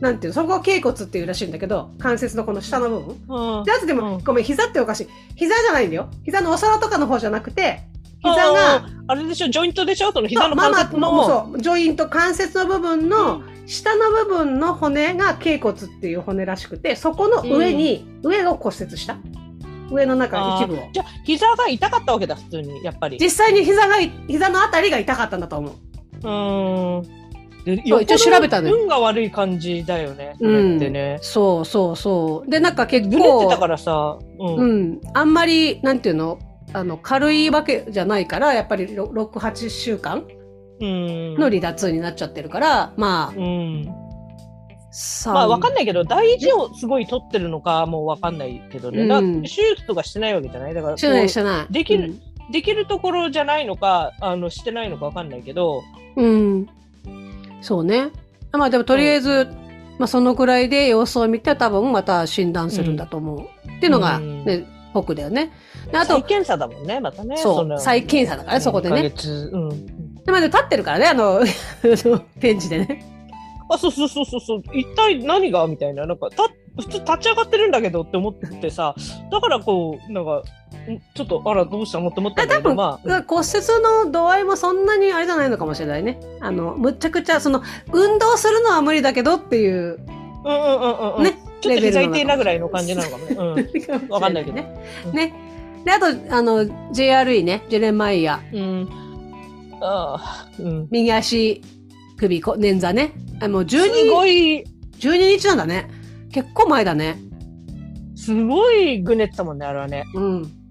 なんていうの？そこを頸骨っていうらしいんだけど、関節のこの下の部分。うん。で、あとでも、うんごめん、膝っておかしい。膝じゃないんだよ。膝のお皿とかの方じゃなくて、膝が、あれでしょ、ジョイントでしょ？その膝のママ関節の。もそう、ジョイント、関節の部分の、下の部分の骨が頸骨っていう骨らしくて、そこの上に、上を骨折した。上の中一部を。じゃあ、膝が痛かったわけだ、普通に、やっぱり。実際に膝がい、膝のあたりが痛かったんだと思う。うーん。一応調べたのよ運が悪い感じだよね。うんってね。そうそうそう。で、なんか結ぐねってた構、からさ。うん。うん、あんまり、なんていうの？あの、軽いわけじゃないから、やっぱり6、8週間うん。の離脱になっちゃってるから、まあ、うん。さまあ、わかんないけど、大事をすごい取ってるのかもわかんないけどね。うん手術とかしてないわけじゃない？だから、してないこしてない。できるうできるところじゃないのか、あの、してないのかわかんないけど、うん。うん。そうね。まあでもとりあえず、まあそのくらいで様子を見て多分また診断するんだと思う。っていうのがうんね、僕だよね。であと、再検査だもんね、またね。そうの再検査だからねそこでね1ヶ月うん。でまあでも立ってるからね、あの、ペンチでね。あ、そうそうそうそうそう。一体何が？みたいな。なんか、た、普通立ち上がってるんだけどって思ってさ、だからこう、なんか、んちょっと、あら、どうしたのって思ったんだけど、まあ、骨折の度合いもそんなにあれじゃないのかもしれないね。あの、むっちゃくちゃ、その、運動するのは無理だけどっていう、うんうんうんうんうん。ね。ちょっと膝痛いなぐらいの感じなのかもね。うん。わかんないけどね。うんね。で、あと、あの、JRE ね、ジェレマイヤ。うん。ああ、うん。右足首こ捻挫ね。あもうす12、ごい、12日なんだね。結構前だね。すごいぐねってたもんね、あれはね。うん。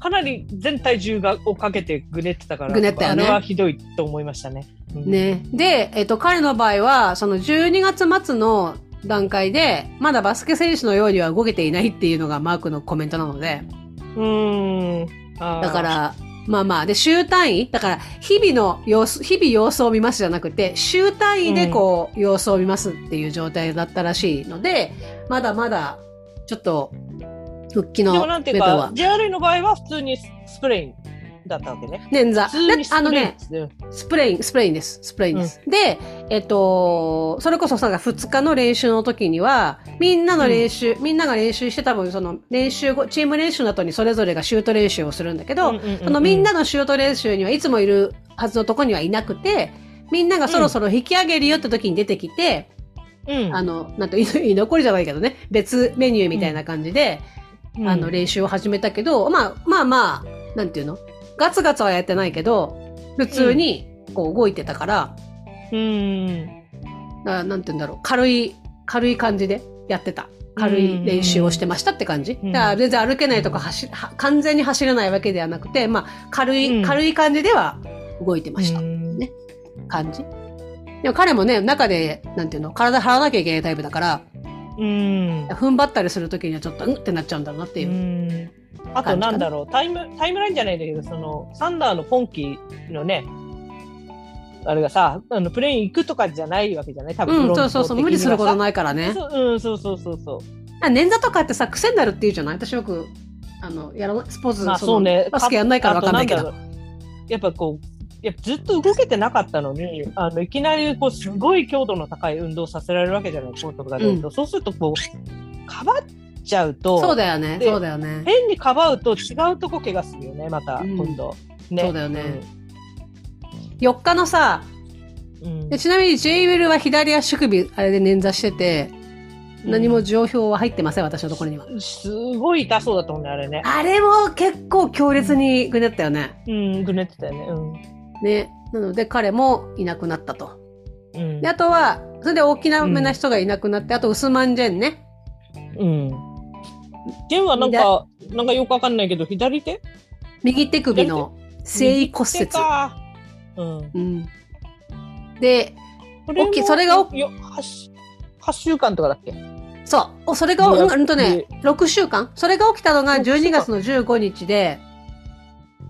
かなり全体重がをかけてぐねってたから、ぐねったよねあれはひどいと思いましたね。うん。ね。で、えっと、彼の場合は、その12月末の段階で、まだバスケ選手のようには動けていないっていうのがマークのコメントなので、うーん。だか、ら、まあまあ、で、週単位？だから、日々の様子、日々様子を見ますじゃなくて、週単位でこう、様子を見ますっていう状態だったらしいので、まだまだ、ちょっと、復帰のでもなんていうか、。JR の場合は普通にスプレインだったわけね。捻挫。あのね、スプレイン、スプレインです。スプレインです。で、えっと、それこそさ、2日の練習の時には、みんなの練習、みんなが練習して多分その練習後、チーム練習の後にそれぞれがシュート練習をするんだけど、そのみんなのシュート練習にはいつもいるはずのとこにはいなくて、みんながそろそろ引き上げるよって時に出てきて、うん、あの、なんと、居居残りじゃないけどね、別メニューみたいな感じで、うんあの、練習を始めたけど、まあ、まあまあ、なんていうの？ガツガツはやってないけど、普通に、こう動いてたから、うん。だなんて言うんだろう、軽い、軽い感じでやってた。軽い練習をしてましたって感じ。うん。だから全然歩けないとか走、は完全に走れないわけではなくて、まあ、軽い、うん。軽い感じでは動いてました。うん。ね。感じ。でも彼もね、中で、なんていうの、体張らなきゃいけないタイプだから、うん。踏ん張ったりするときにはちょっと、うんってなっちゃうんだろうなっていうう。んあとなんだろう、タイム、タイムラインじゃないんだけど、その、サンダーの今季のね、あれがさ、あの、プレイン行くとかじゃないわけじゃない？多分、うん、そうそうそう、無理することないからね。そううん、そうそうそうそう。あ捻挫とかってさ、癖になるって言うじゃない？私よく、あの、やらスポーツ、まあそうね。バスケやんないからわかんないけど。やっぱこう、やっぱずっと動けてなかったのに、あの、いきなりこう、すごい強度の高い運動させられるわけじゃない、コートとかで、うんそうするとこう、かばっちゃうと、そうだよね、でそうだよね。変にかばうと違うとこ怪我するよね、また、うん今度。ね。そうだよね4日のさ、うん。でちなみに J ウェルは左足首、あれで捻挫してて、何も情報は入ってません、私のところには。すごい痛そうだったもんね、あれね。あれも結構強烈にぐねったよね。うん、ぐねってたよね。うん。ね。なので彼もいなくなったと。うんで、あとは、それで大きなめな人がいなくなって、あとウスマンジェンね。うん。ジェンはなんか、なんかよくわかんないけど、左手？右手首の繊維骨折うん。うん。で、これそれがよよ 8, 8週間とかだっけ？そう。おそれが、うんうんとね、6週間それが起きたのが6週間12月の15日で、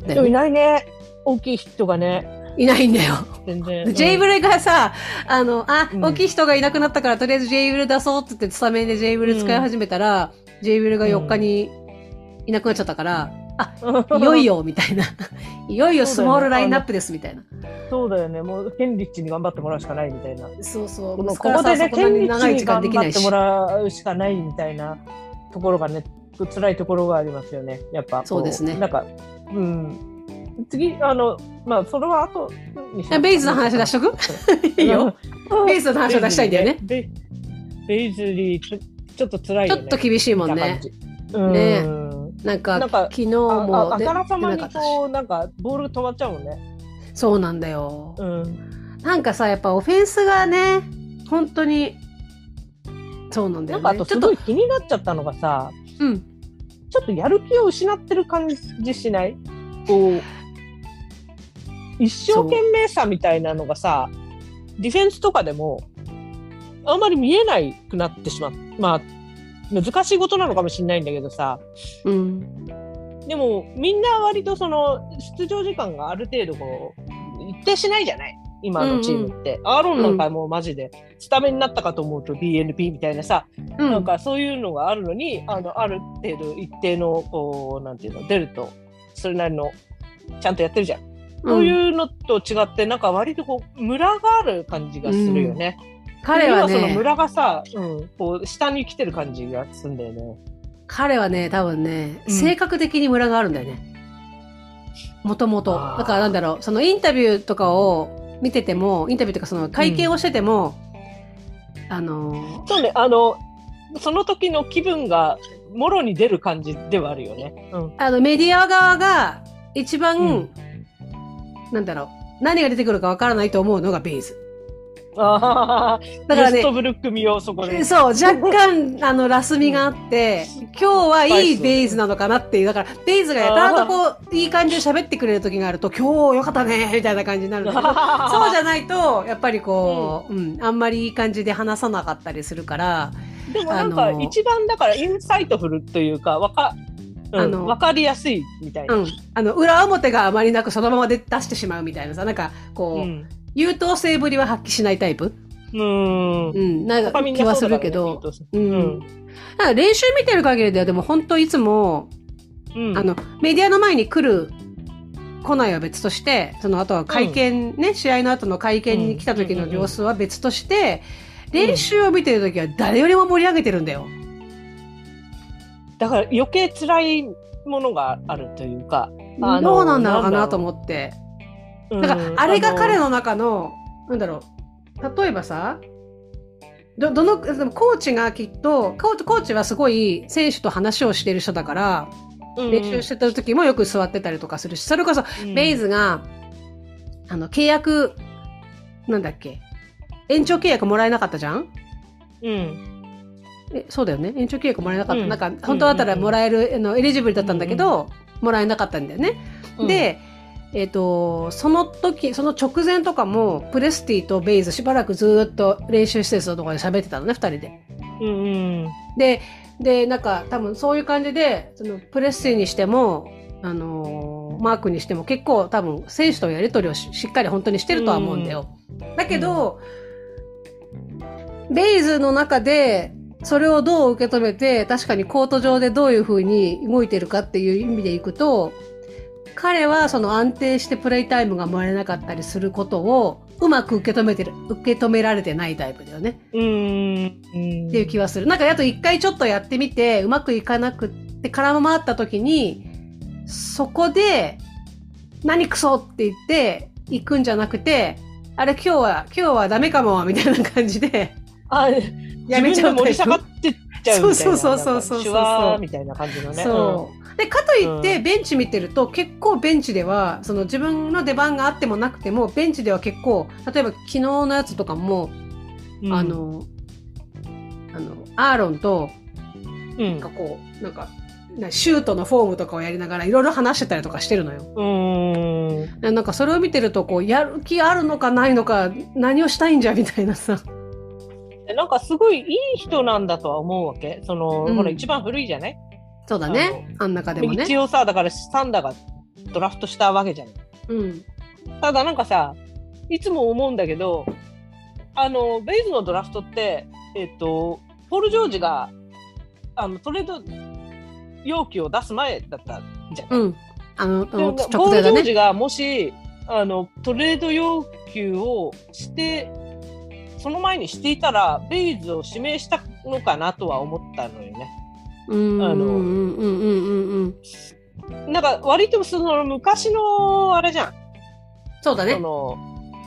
だでもいないね。大きい人がね。いないんだよ。全然。ジェイブルがさ、あの、あ、うん大きい人がいなくなったから、とりあえずジェイブル出そうって言って、スタメンでジェイブル使い始めたら、ジェイブルが4日にいなくなっちゃったから、あ、う んいよい。よ、みたいな。いよいよスモールラインナップです、みたいな。そうだよね。もう、ケンリッチに頑張ってもらうしかないみたいな。そうそう。このここでね、ケンリッチ長い時間に頑張っ。てもらうしかないみたいなところがね、辛いところがありますよね。やっぱこ。そうですねなんか、うん。次、あの、まあ、それは後にしベイズの話出しとく？いいよ。ベイズの話を出したいんだよね。ベイズリー、ちょっと辛いよね。ちょっと厳しいもんね。うん。ねうんなんか、なんか昨日あも出ああからさまにこう、なんか、ボール止まっちゃうもんね。そうなんだよ。うん。なんかさ、やっぱオフェンスがね、本当に、そうなんだよね。なんかあとちょっとすごい、気になっちゃったのがさ、うん。ちょっとやる気を失ってる感じしない？こう、一生懸命さみたいなのがさ、ディフェンスとかでも、あんまり見えないくなってしまう。まあ、難しいことなのかもしれないんだけどさ、うん。でもみんな割とその出場時間がある程度こう、一定しないじゃない？今のチームって。アーロンなんかもうマジで、スタメンになったかと思うと BNP みたいなさ、うん。なんかそういうのがあるのに、あの、ある程度一定の、こう、なんていうの、出ると、それなりの、ちゃんとやってるじゃん。そううんいうのと違って、なんか割とこう、ムラがある感じがするよね。彼はね、今そのムラがさ、うん、こう、下に来てる感じがするんだよね。彼はね、多分ね、うん性格的にムラがあるんだよね。もともと。だからなんだろう、そのインタビューとかを見てても、インタビューとかその会見をしてても、あの、そうね、あの、その時の気分が、もろに出る感じではあるよね。うん。あのメディア側が一番、うんなんだろう、何が出てくるかわからないと思うのがベイズ。ああ、だからねウエストブルック見よう、そこで。そう、若干、あの、ラスミがあって、今日はいいベイズなのかなっていう、だから、ベイズがやたらとこう、いい感じで喋ってくれる時があると、今日よかったね、みたいな感じになるんだけど、そうじゃないと、やっぱりこう、うん、あんまりいい感じで話さなかったりするから、でもなんか一番だから insightful というかわか,、うん、あのわかりやすいみたいな。うん、あの、裏表があまりなくそのままで出してしまうみたいなさ、なんか、こう、うん。優等生ぶりは発揮しないタイプ？うん。うん、なんか気はするけど、ううん。ん。なんか練習見てる限りでは、でも本当いつも、うん。あの、メディアの前に来る、来ないは別として、その後は会見、ね、試合の後の会見に来た時の様子は別として、練習を見てる時は誰よりも盛り上げてるんだよ。だから余計辛いものがあるというか。どうなんだろうかなと思って。うんだから、あれが彼のの中の、なんだろう、例えばさ、ど、どの、コーチがきっと、コーチコーチはすごい選手と話をしてる人だから、練習してた時もよく座ってたりとかするし、それこそ、ベイズが、あの、契約、なんだっけ、延長契約もらえなかったじゃん？うん。え、そうだよね。延長契約もらえなかった。うんなんか、本当だったらもらえる、あの、 eligible だったんだけど、もらえなかったんだよね。うん、で、えっ、と、その時、その直前とかも、プレスティとベイズしばらくずーっと練習施設のところで喋ってたのね、二人で。うんうん。で、で、なんか多分そういう感じで、そのプレスティにしても、あのーマークにしても結構多分選手とのやり取りをししっかり本当にしてるとは思うんだよ。だけど、ベイズの中で、それをどう受け止めて、確かにコート上でどういう風に動いてるかっていう意味でいくと、彼はその安定してプレイタイムがもらえなかったりすることをうまく受け止めてる、受け止められてないタイプだよね。うん。うん。っていう気はする。なんかあと一回ちょっとやってみて、うまくいかなくって空回った時に、そこで、何クソって言って、行くんじゃなくて、あれ今日は、今日はダメかも、みたいな感じで、あ、やめちゃう盛り下がってっちゃうみたいな。そうそうそうそうそうみたいな感じのね。そう。でかといってうんベンチ見てると、結構ベンチではその自分の出番があってもなくてもベンチでは結構例えば昨日のやつとかも、うんあ、のあのアーロンとうんなんかこうなんかなシュートのフォームとかをやりながらいろいろ話してたりとかしてるのよ。うーん。でなんかそれを見てるとこうやる気あるのかないのか何をしたいんじゃみたいなさ。なんかすごいいい人なんだとは思うわけ。その、うんほら、一番古いじゃない？そうだね。あん中でもね一。応さ、だからサンダーがドラフトしたわけじゃん。うん。ただなんかさ、いつも思うんだけど、あの、ベイズのドラフトって、えっ、と、ポール・ジョージが、あの、トレード要求を出す前だったじゃん。うん。あの、ね。ポール・ジョージがもし、あの、トレード要求をして、その前にしていたら、ベイズを指名したのかなとは思ったのよね。うん。あのうんうんうんうんうん。なんか、割とその昔の、あれじゃん。そうだねそ。の、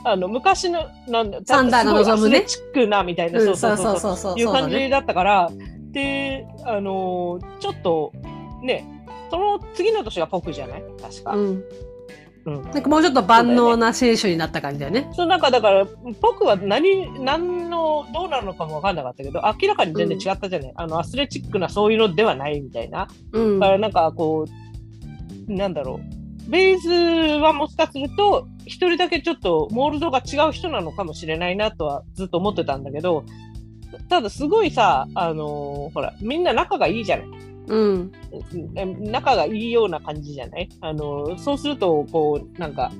あの、昔の、なんだ、サンダーが望むねチックな、みたいな、うんそうそうそう。そうそういう。感じだったから、で、あのーちょっと、ね、その次の年がポクじゃない？確か。うん。うんなんかもうちょっと万能な選手になった感じだよね。その中だから、僕は何、何の、どうなるのかも分かんなかったけど、明らかに全然違ったじゃない、あの、アスレチックなそういうのではないみたいな。うんだか。らなんかこう、なんだろう。ベイズはもしかすると、一人だけちょっとモールドが違う人なのかもしれないなとはずっと思ってたんだけど、ただすごいさ、あのーほら、みんな仲がいいじゃないうん。え仲がいいような感じじゃない？あの、そうすると、こう、なんか、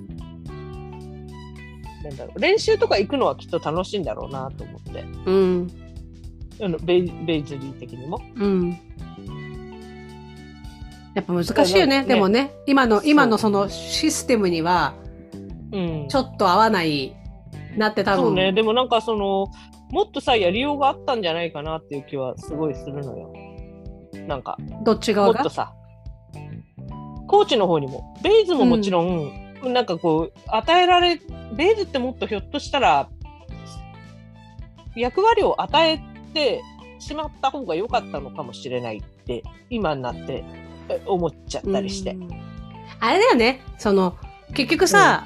なんだろう、練習とか行くのはきっと楽しいんだろうなと思って。うん。あのベイベイズリー的にも。うん。やっぱ難しいよね。ねでもね、今の、今のそのシステムには、うん。ちょっと合わないなって多分。そうね。でもなんかその、もっとさ、やりようがあったんじゃないかなっていう気はすごいするのよ。なんか、どっち側が？もっとさ、コーチの方にも、ベイズももちろん、なんかこう、与えられ、ベイズってもっとひょっとしたら、役割を与えてしまった方が良かったのかもしれないって、今になってえ思っちゃったりして。う。ん。あれだよね。その、結局さ、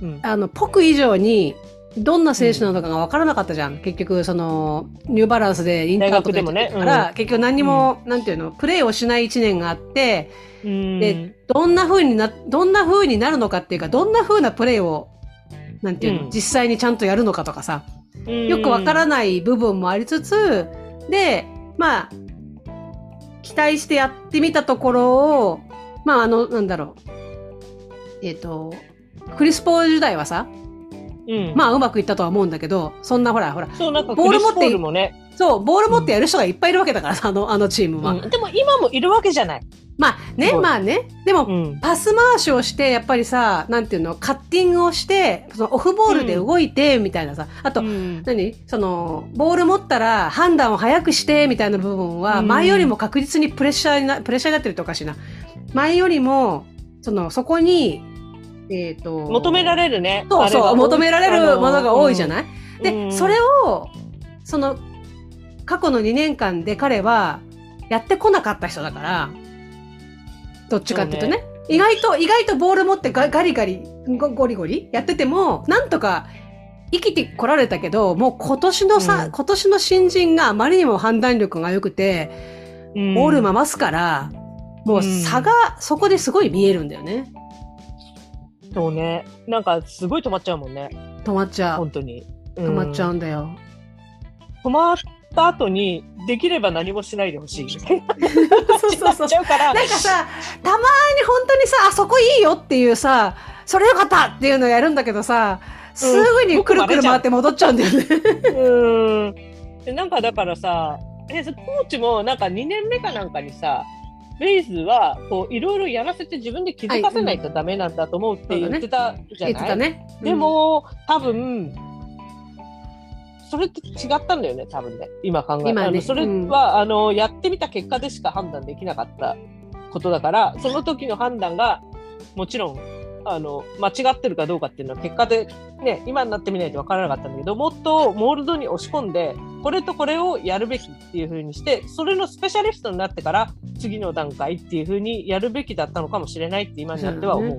うん。あの、ポク以上に、どんな選手なのかが分からなかったじゃん。結局、その、ニューバランスでインターンとかね。から、結局何にも、なんていうの、プレーをしない一年があって、うん。で、どんな風にな、どんな風になるのかっていうか、どんな風なプレーを、なんていうの、うん。実際にちゃんとやるのかとかさ、よくわからない部分もありつつ、で、まあ、期待してやってみたところを、まあ、あの、なんだろう。えっ、と、クリスポール時代はさ、うん、まあ、うまくいったとは思うんだけど、そんなほら、ほら、そう、なんかボール持ってもね、そう、ボール持ってやる人がいっぱいいるわけだからさ、あの、あのチームは。うんでも今もいるわけじゃない。まあね、まあね。でも、うん。パス回しをして、やっぱりさ、なんていうの、カッティングをして、そのオフボールで動いて、みたいなさ、あと、うん何？その、ボール持ったら判断を早くして、みたいな部分は、うん前よりも確実にプレッシャーにな、プレッシャーになってるとおかしいな。前よりも、その、そこに、えっ、と、求められるね。そうそう、求められるものが多いじゃい、ない、うん。で、うん。それを、その、過去の2年間で彼は、やってこなかった人だから、どっちかっていうとね。意外と、意外とボール持ってガガリガリ、ゴゴリゴリやってても、なんとか生きてこられたけど、もう今年のさ、うん。今年の新人があまりにも判断力が良くて、うん。ボール回すから、もう差がそこですごい見えるんだよね。そうね。なんかすごい止まっちゃうもんね。止まっちゃう。本当に。止まっちゃう。うんんだよ。止まった後に、できれば何もしないでほしい。そうそうそう止まっちゃうから。なんかさ、たまに本当にさ、あそこいいよっていうさ、それよかったっていうのをやるんだけどさ、すぐにくるくる回って戻っちゃうんだよね。うん。でなんかだからさ、え、そコーチもなんか2年目かなんかにさ、ベイズはこういろいろやらせて自分で気づかせないとダメなんだと思うって言ってたじゃ言ってない、たね。でも、多分、それって違ったんだよね、多分ね。今考え今ね。あのそれは、あの、やってみた結果でしか判断できなかったことだから、その時の判断が、もちろん、あの、間違ってるかどうかっていうのは結果で、ね、今になってみないと分からなかったんだけど、もっとモールドに押し込んで、これとこれをやるべきっていう風にして、それのスペシャリストになってから、次の段階っていうふうにやるべきだったのかもしれないって今になっては思う。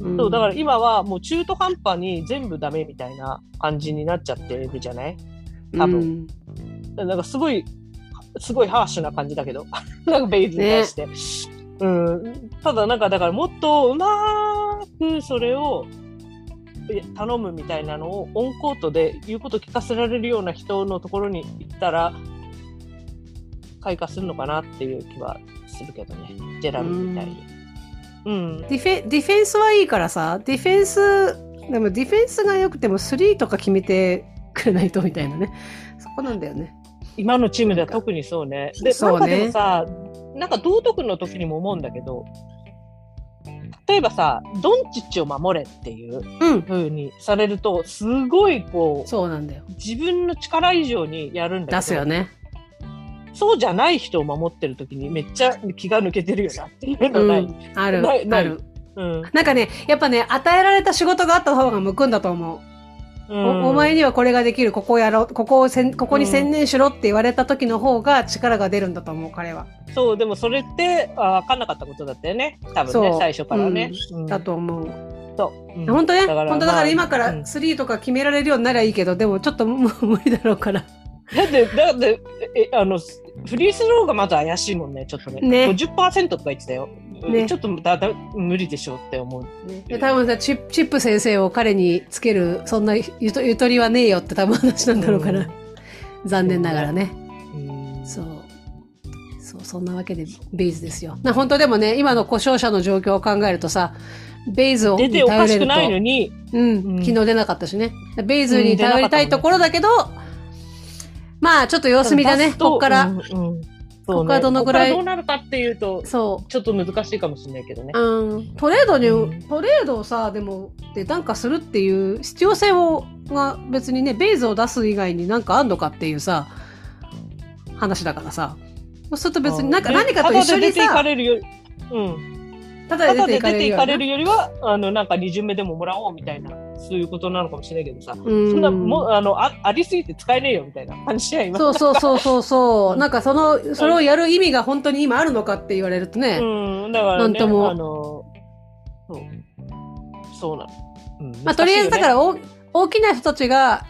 うん。そうだから今はもう中途半端に全部ダメみたいな感じになっちゃってるじゃない？多分。なんかすごい、すごいハーシュな感じだけど、なんかベイズに対して。うん、ただなんかだからもっとうまくそれをえ頼むみたいなのをオンコートで言うこと聞かせられるような人のところに行ったら開花するのかなっていう気はするけどねジェラルみたいに。うん、ディフェディフェンスはいいからさ、ディフェンス、でもディフェンスが良くても3とか決めてくれないとみたいなね。そこなんだよね。今のチームでは特にそうね。で、そうねなんかでもさ、なんか道徳の時にも思うんだけど、例えばさ、ドンチッチを守れっていううん。風にされると、すごいこう、そうなんだよ。自分の力以上にやるんだけど、出すよね。そうじゃない人を守ってる時にめっちゃ気が抜けてるよなっていうのない。うん。ある。ないないある。うん。なんかね、やっぱね、与えられた仕事があった方が向くんだと思う。うんおお前にはこれができる、ここをやろう、ここをせん、ここに専念しろって言われた時の方が力が出るんだと思う、彼は。そう、でもそれってあ分かんなかったことだったよね。多分ね最初からね。うんだと思う。そう。うん本当ね、本当だかまあら今からうん3とか決められるようになりゃいいけど、でもちょっともう無理だろうから。だって、だって、え、あの、フリースローがまず怪しいもんね、ちょっとね。ね50%とか言ってたよ。ねちょっとだだ無理でしょうって思う。で多分さチップ、チップ先生を彼につける、そんなゆとゆとりはねえよって多分話なんだろうから。うん残念ながらね。うんそう。そう、そんなわけで、ベイズですよ。な本当でもね、今の故障者の状況を考えるとさ、ベイズを出ておかしくないのに。に、うん、うん昨日出なかったしね。ベイズに頼りたいところだけど、まあ、ちょっと様子見だね、こっから。うんうんここからどのぐらい？ここからどうなるかっていうと、そちょっと難しいかもしれないけどね。う。うん。トレードに、うんトレードをさ、でも、で、なんかするっていう必要性を、が別にね、ベイズを出す以外になんかあんのかっていうさ、話だからさ。そうすると別になんかで何かと一緒にさ、れるより、うん。ただで出てただでいかれるような出ていかれるよりは、あの、なんか2巡目でももらおうみたいな、そういうことなのかもしれないけどさ、うんそんなもうあのあありすぎて使えねえよみたいな感じや今。そうそうそうそうそう。なんかその、それをやる意味が本当に今あるのかって言われるとね。うん、だから、ね、なんともあの、そう、そうなの。うんまあとりあえずだから難大大きな人たちが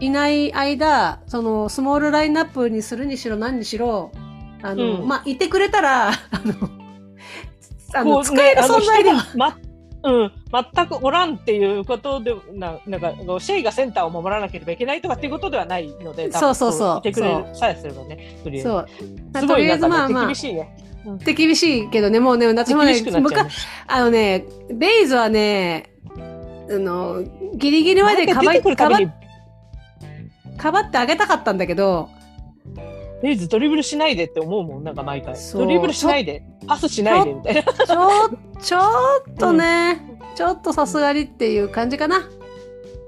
いない間、そのスモールラインナップにするにしろ何にしろ、あの、うんまあいてくれたら、あの、あの使える存在では。うん、全くおらんっていうことでななんかシェイがセンターを守らなければいけないとかっていうことではないのでそうそうそう。いてくれるさえすればね。とりあえずそう。すごいなんか、ねまあまあ。厳しいね手厳しいけどね、もうね、私もね、あのね、ベイズはね、あの、ギリギリまでかばかばってあげたかったんだけど、レイズドリブルしないでって思うもんなんか毎回。ドリブルしないでパスしないでみたいな。ちょ、ちょっとね、ちょっとさすがにっていう感じかな。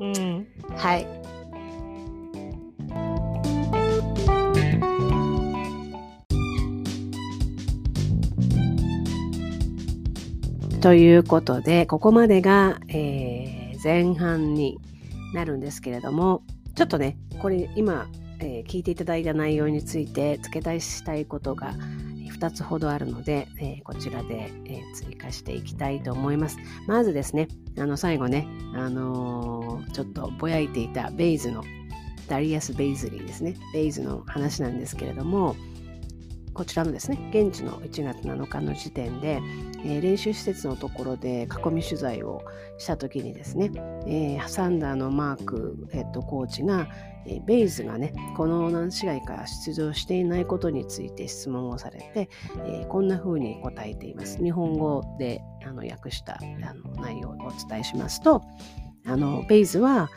うん。はい。ということで、ここまでが、えー前半になるんですけれども、ちょっとね、これ今、えー聞いていただいた内容について付け足したいことが2つほどあるので、えーこちらで、えー追加していきたいと思います。まずですね、あの最後ね、あのーちょっとぼやいていたベイズのダリアス・ベイズリーですね、ベイズの話なんですけれども、こちらのですね、現地の1月7日の時点で、えー練習施設のところで囲み取材をしたときにですね、えーサンダーのマークヘッドコーチが、えーベイズがね、この何試合か出場していないことについて質問をされて、えーこんな風に答えています。日本語であの訳したあの内容をお伝えしますと、あのベイズは、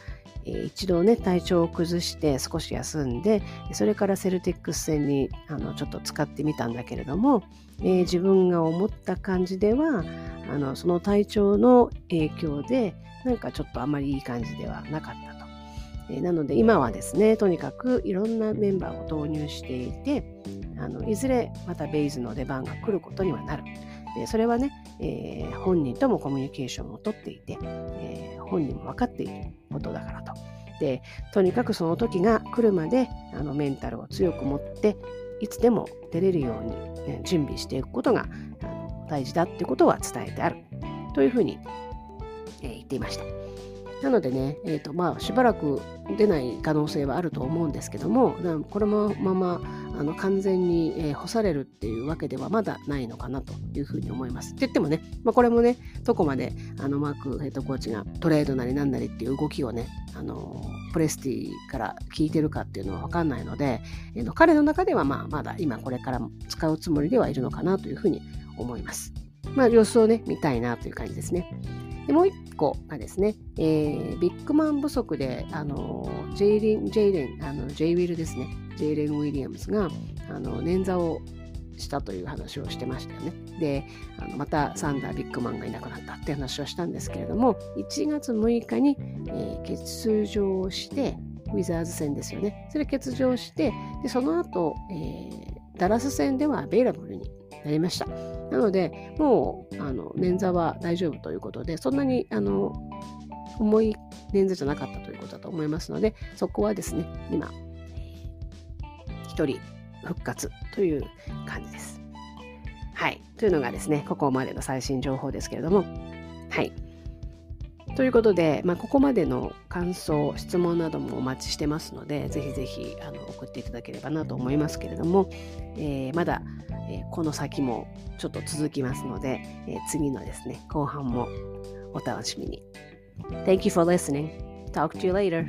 一度ね体調を崩して少し休んでそれからセルティックス戦にあのちょっと使ってみたんだけれども、えー自分が思った感じではあのその体調の影響でなんかちょっとあまりいい感じではなかったと。えーなので今はですねとにかくいろんなメンバーを投入していてあのいずれまたベイズの出番が来ることにはなる。それはね、えー本人ともコミュニケーションをとっていて、えー本人も分かっていることだからと。でとにかくその時が来るまであのメンタルを強く持っていつでも出れるように、ね、準備していくことがあの大事だってことは伝えてあるというふうに、えー、言っていました。なのでね、えーとまあ、しばらく出ない可能性はあると思うんですけども、このままあの完全に、えー、干されるっていうわけではまだないのかなというふうに思います。って言ってもね、まあ、これもね、どこまであのマークヘッドコーチがトレードなりなんなりっていう動きをね、あのプレスティから聞いてるかっていうのは分かんないので、えー、の彼の中ではまあまだ今これから使うつもりではいるのかなというふうに思います。まあ様子をね、見たいなという感じですね。でもう一個がですね、えー、ビッグマン不足で、あのジェイレン、ジェイレン、あのジェイウィルですね、ジェイレン・ウィリアムズがあの捻挫をしたという話をしてましたよね。で、あのまたサンダー・ビッグマンがいなくなったって話をしたんですけれども、1月6日に、えー、欠場して、ウィザーズ戦ですよね。それ欠場して、でその後、えー、ダラス戦ではベイラブルになりました。なので、もうあの捻挫は大丈夫ということで、そんなにあの重い捻挫じゃなかったということだと思いますので、そこはですね、今、一人復活という感じです。はい。というのがですね、ここまでの最新情報ですけれども、はい。ということで、まあ、ここまでの感想、質問などもお待ちしてますので、ぜひぜひあの送っていただければなと思いますけれども、えー、まだ、えー、この先もちょっと続きますので、えー、次のですね、後半もお楽しみに。Thank you for listening. Talk to you later.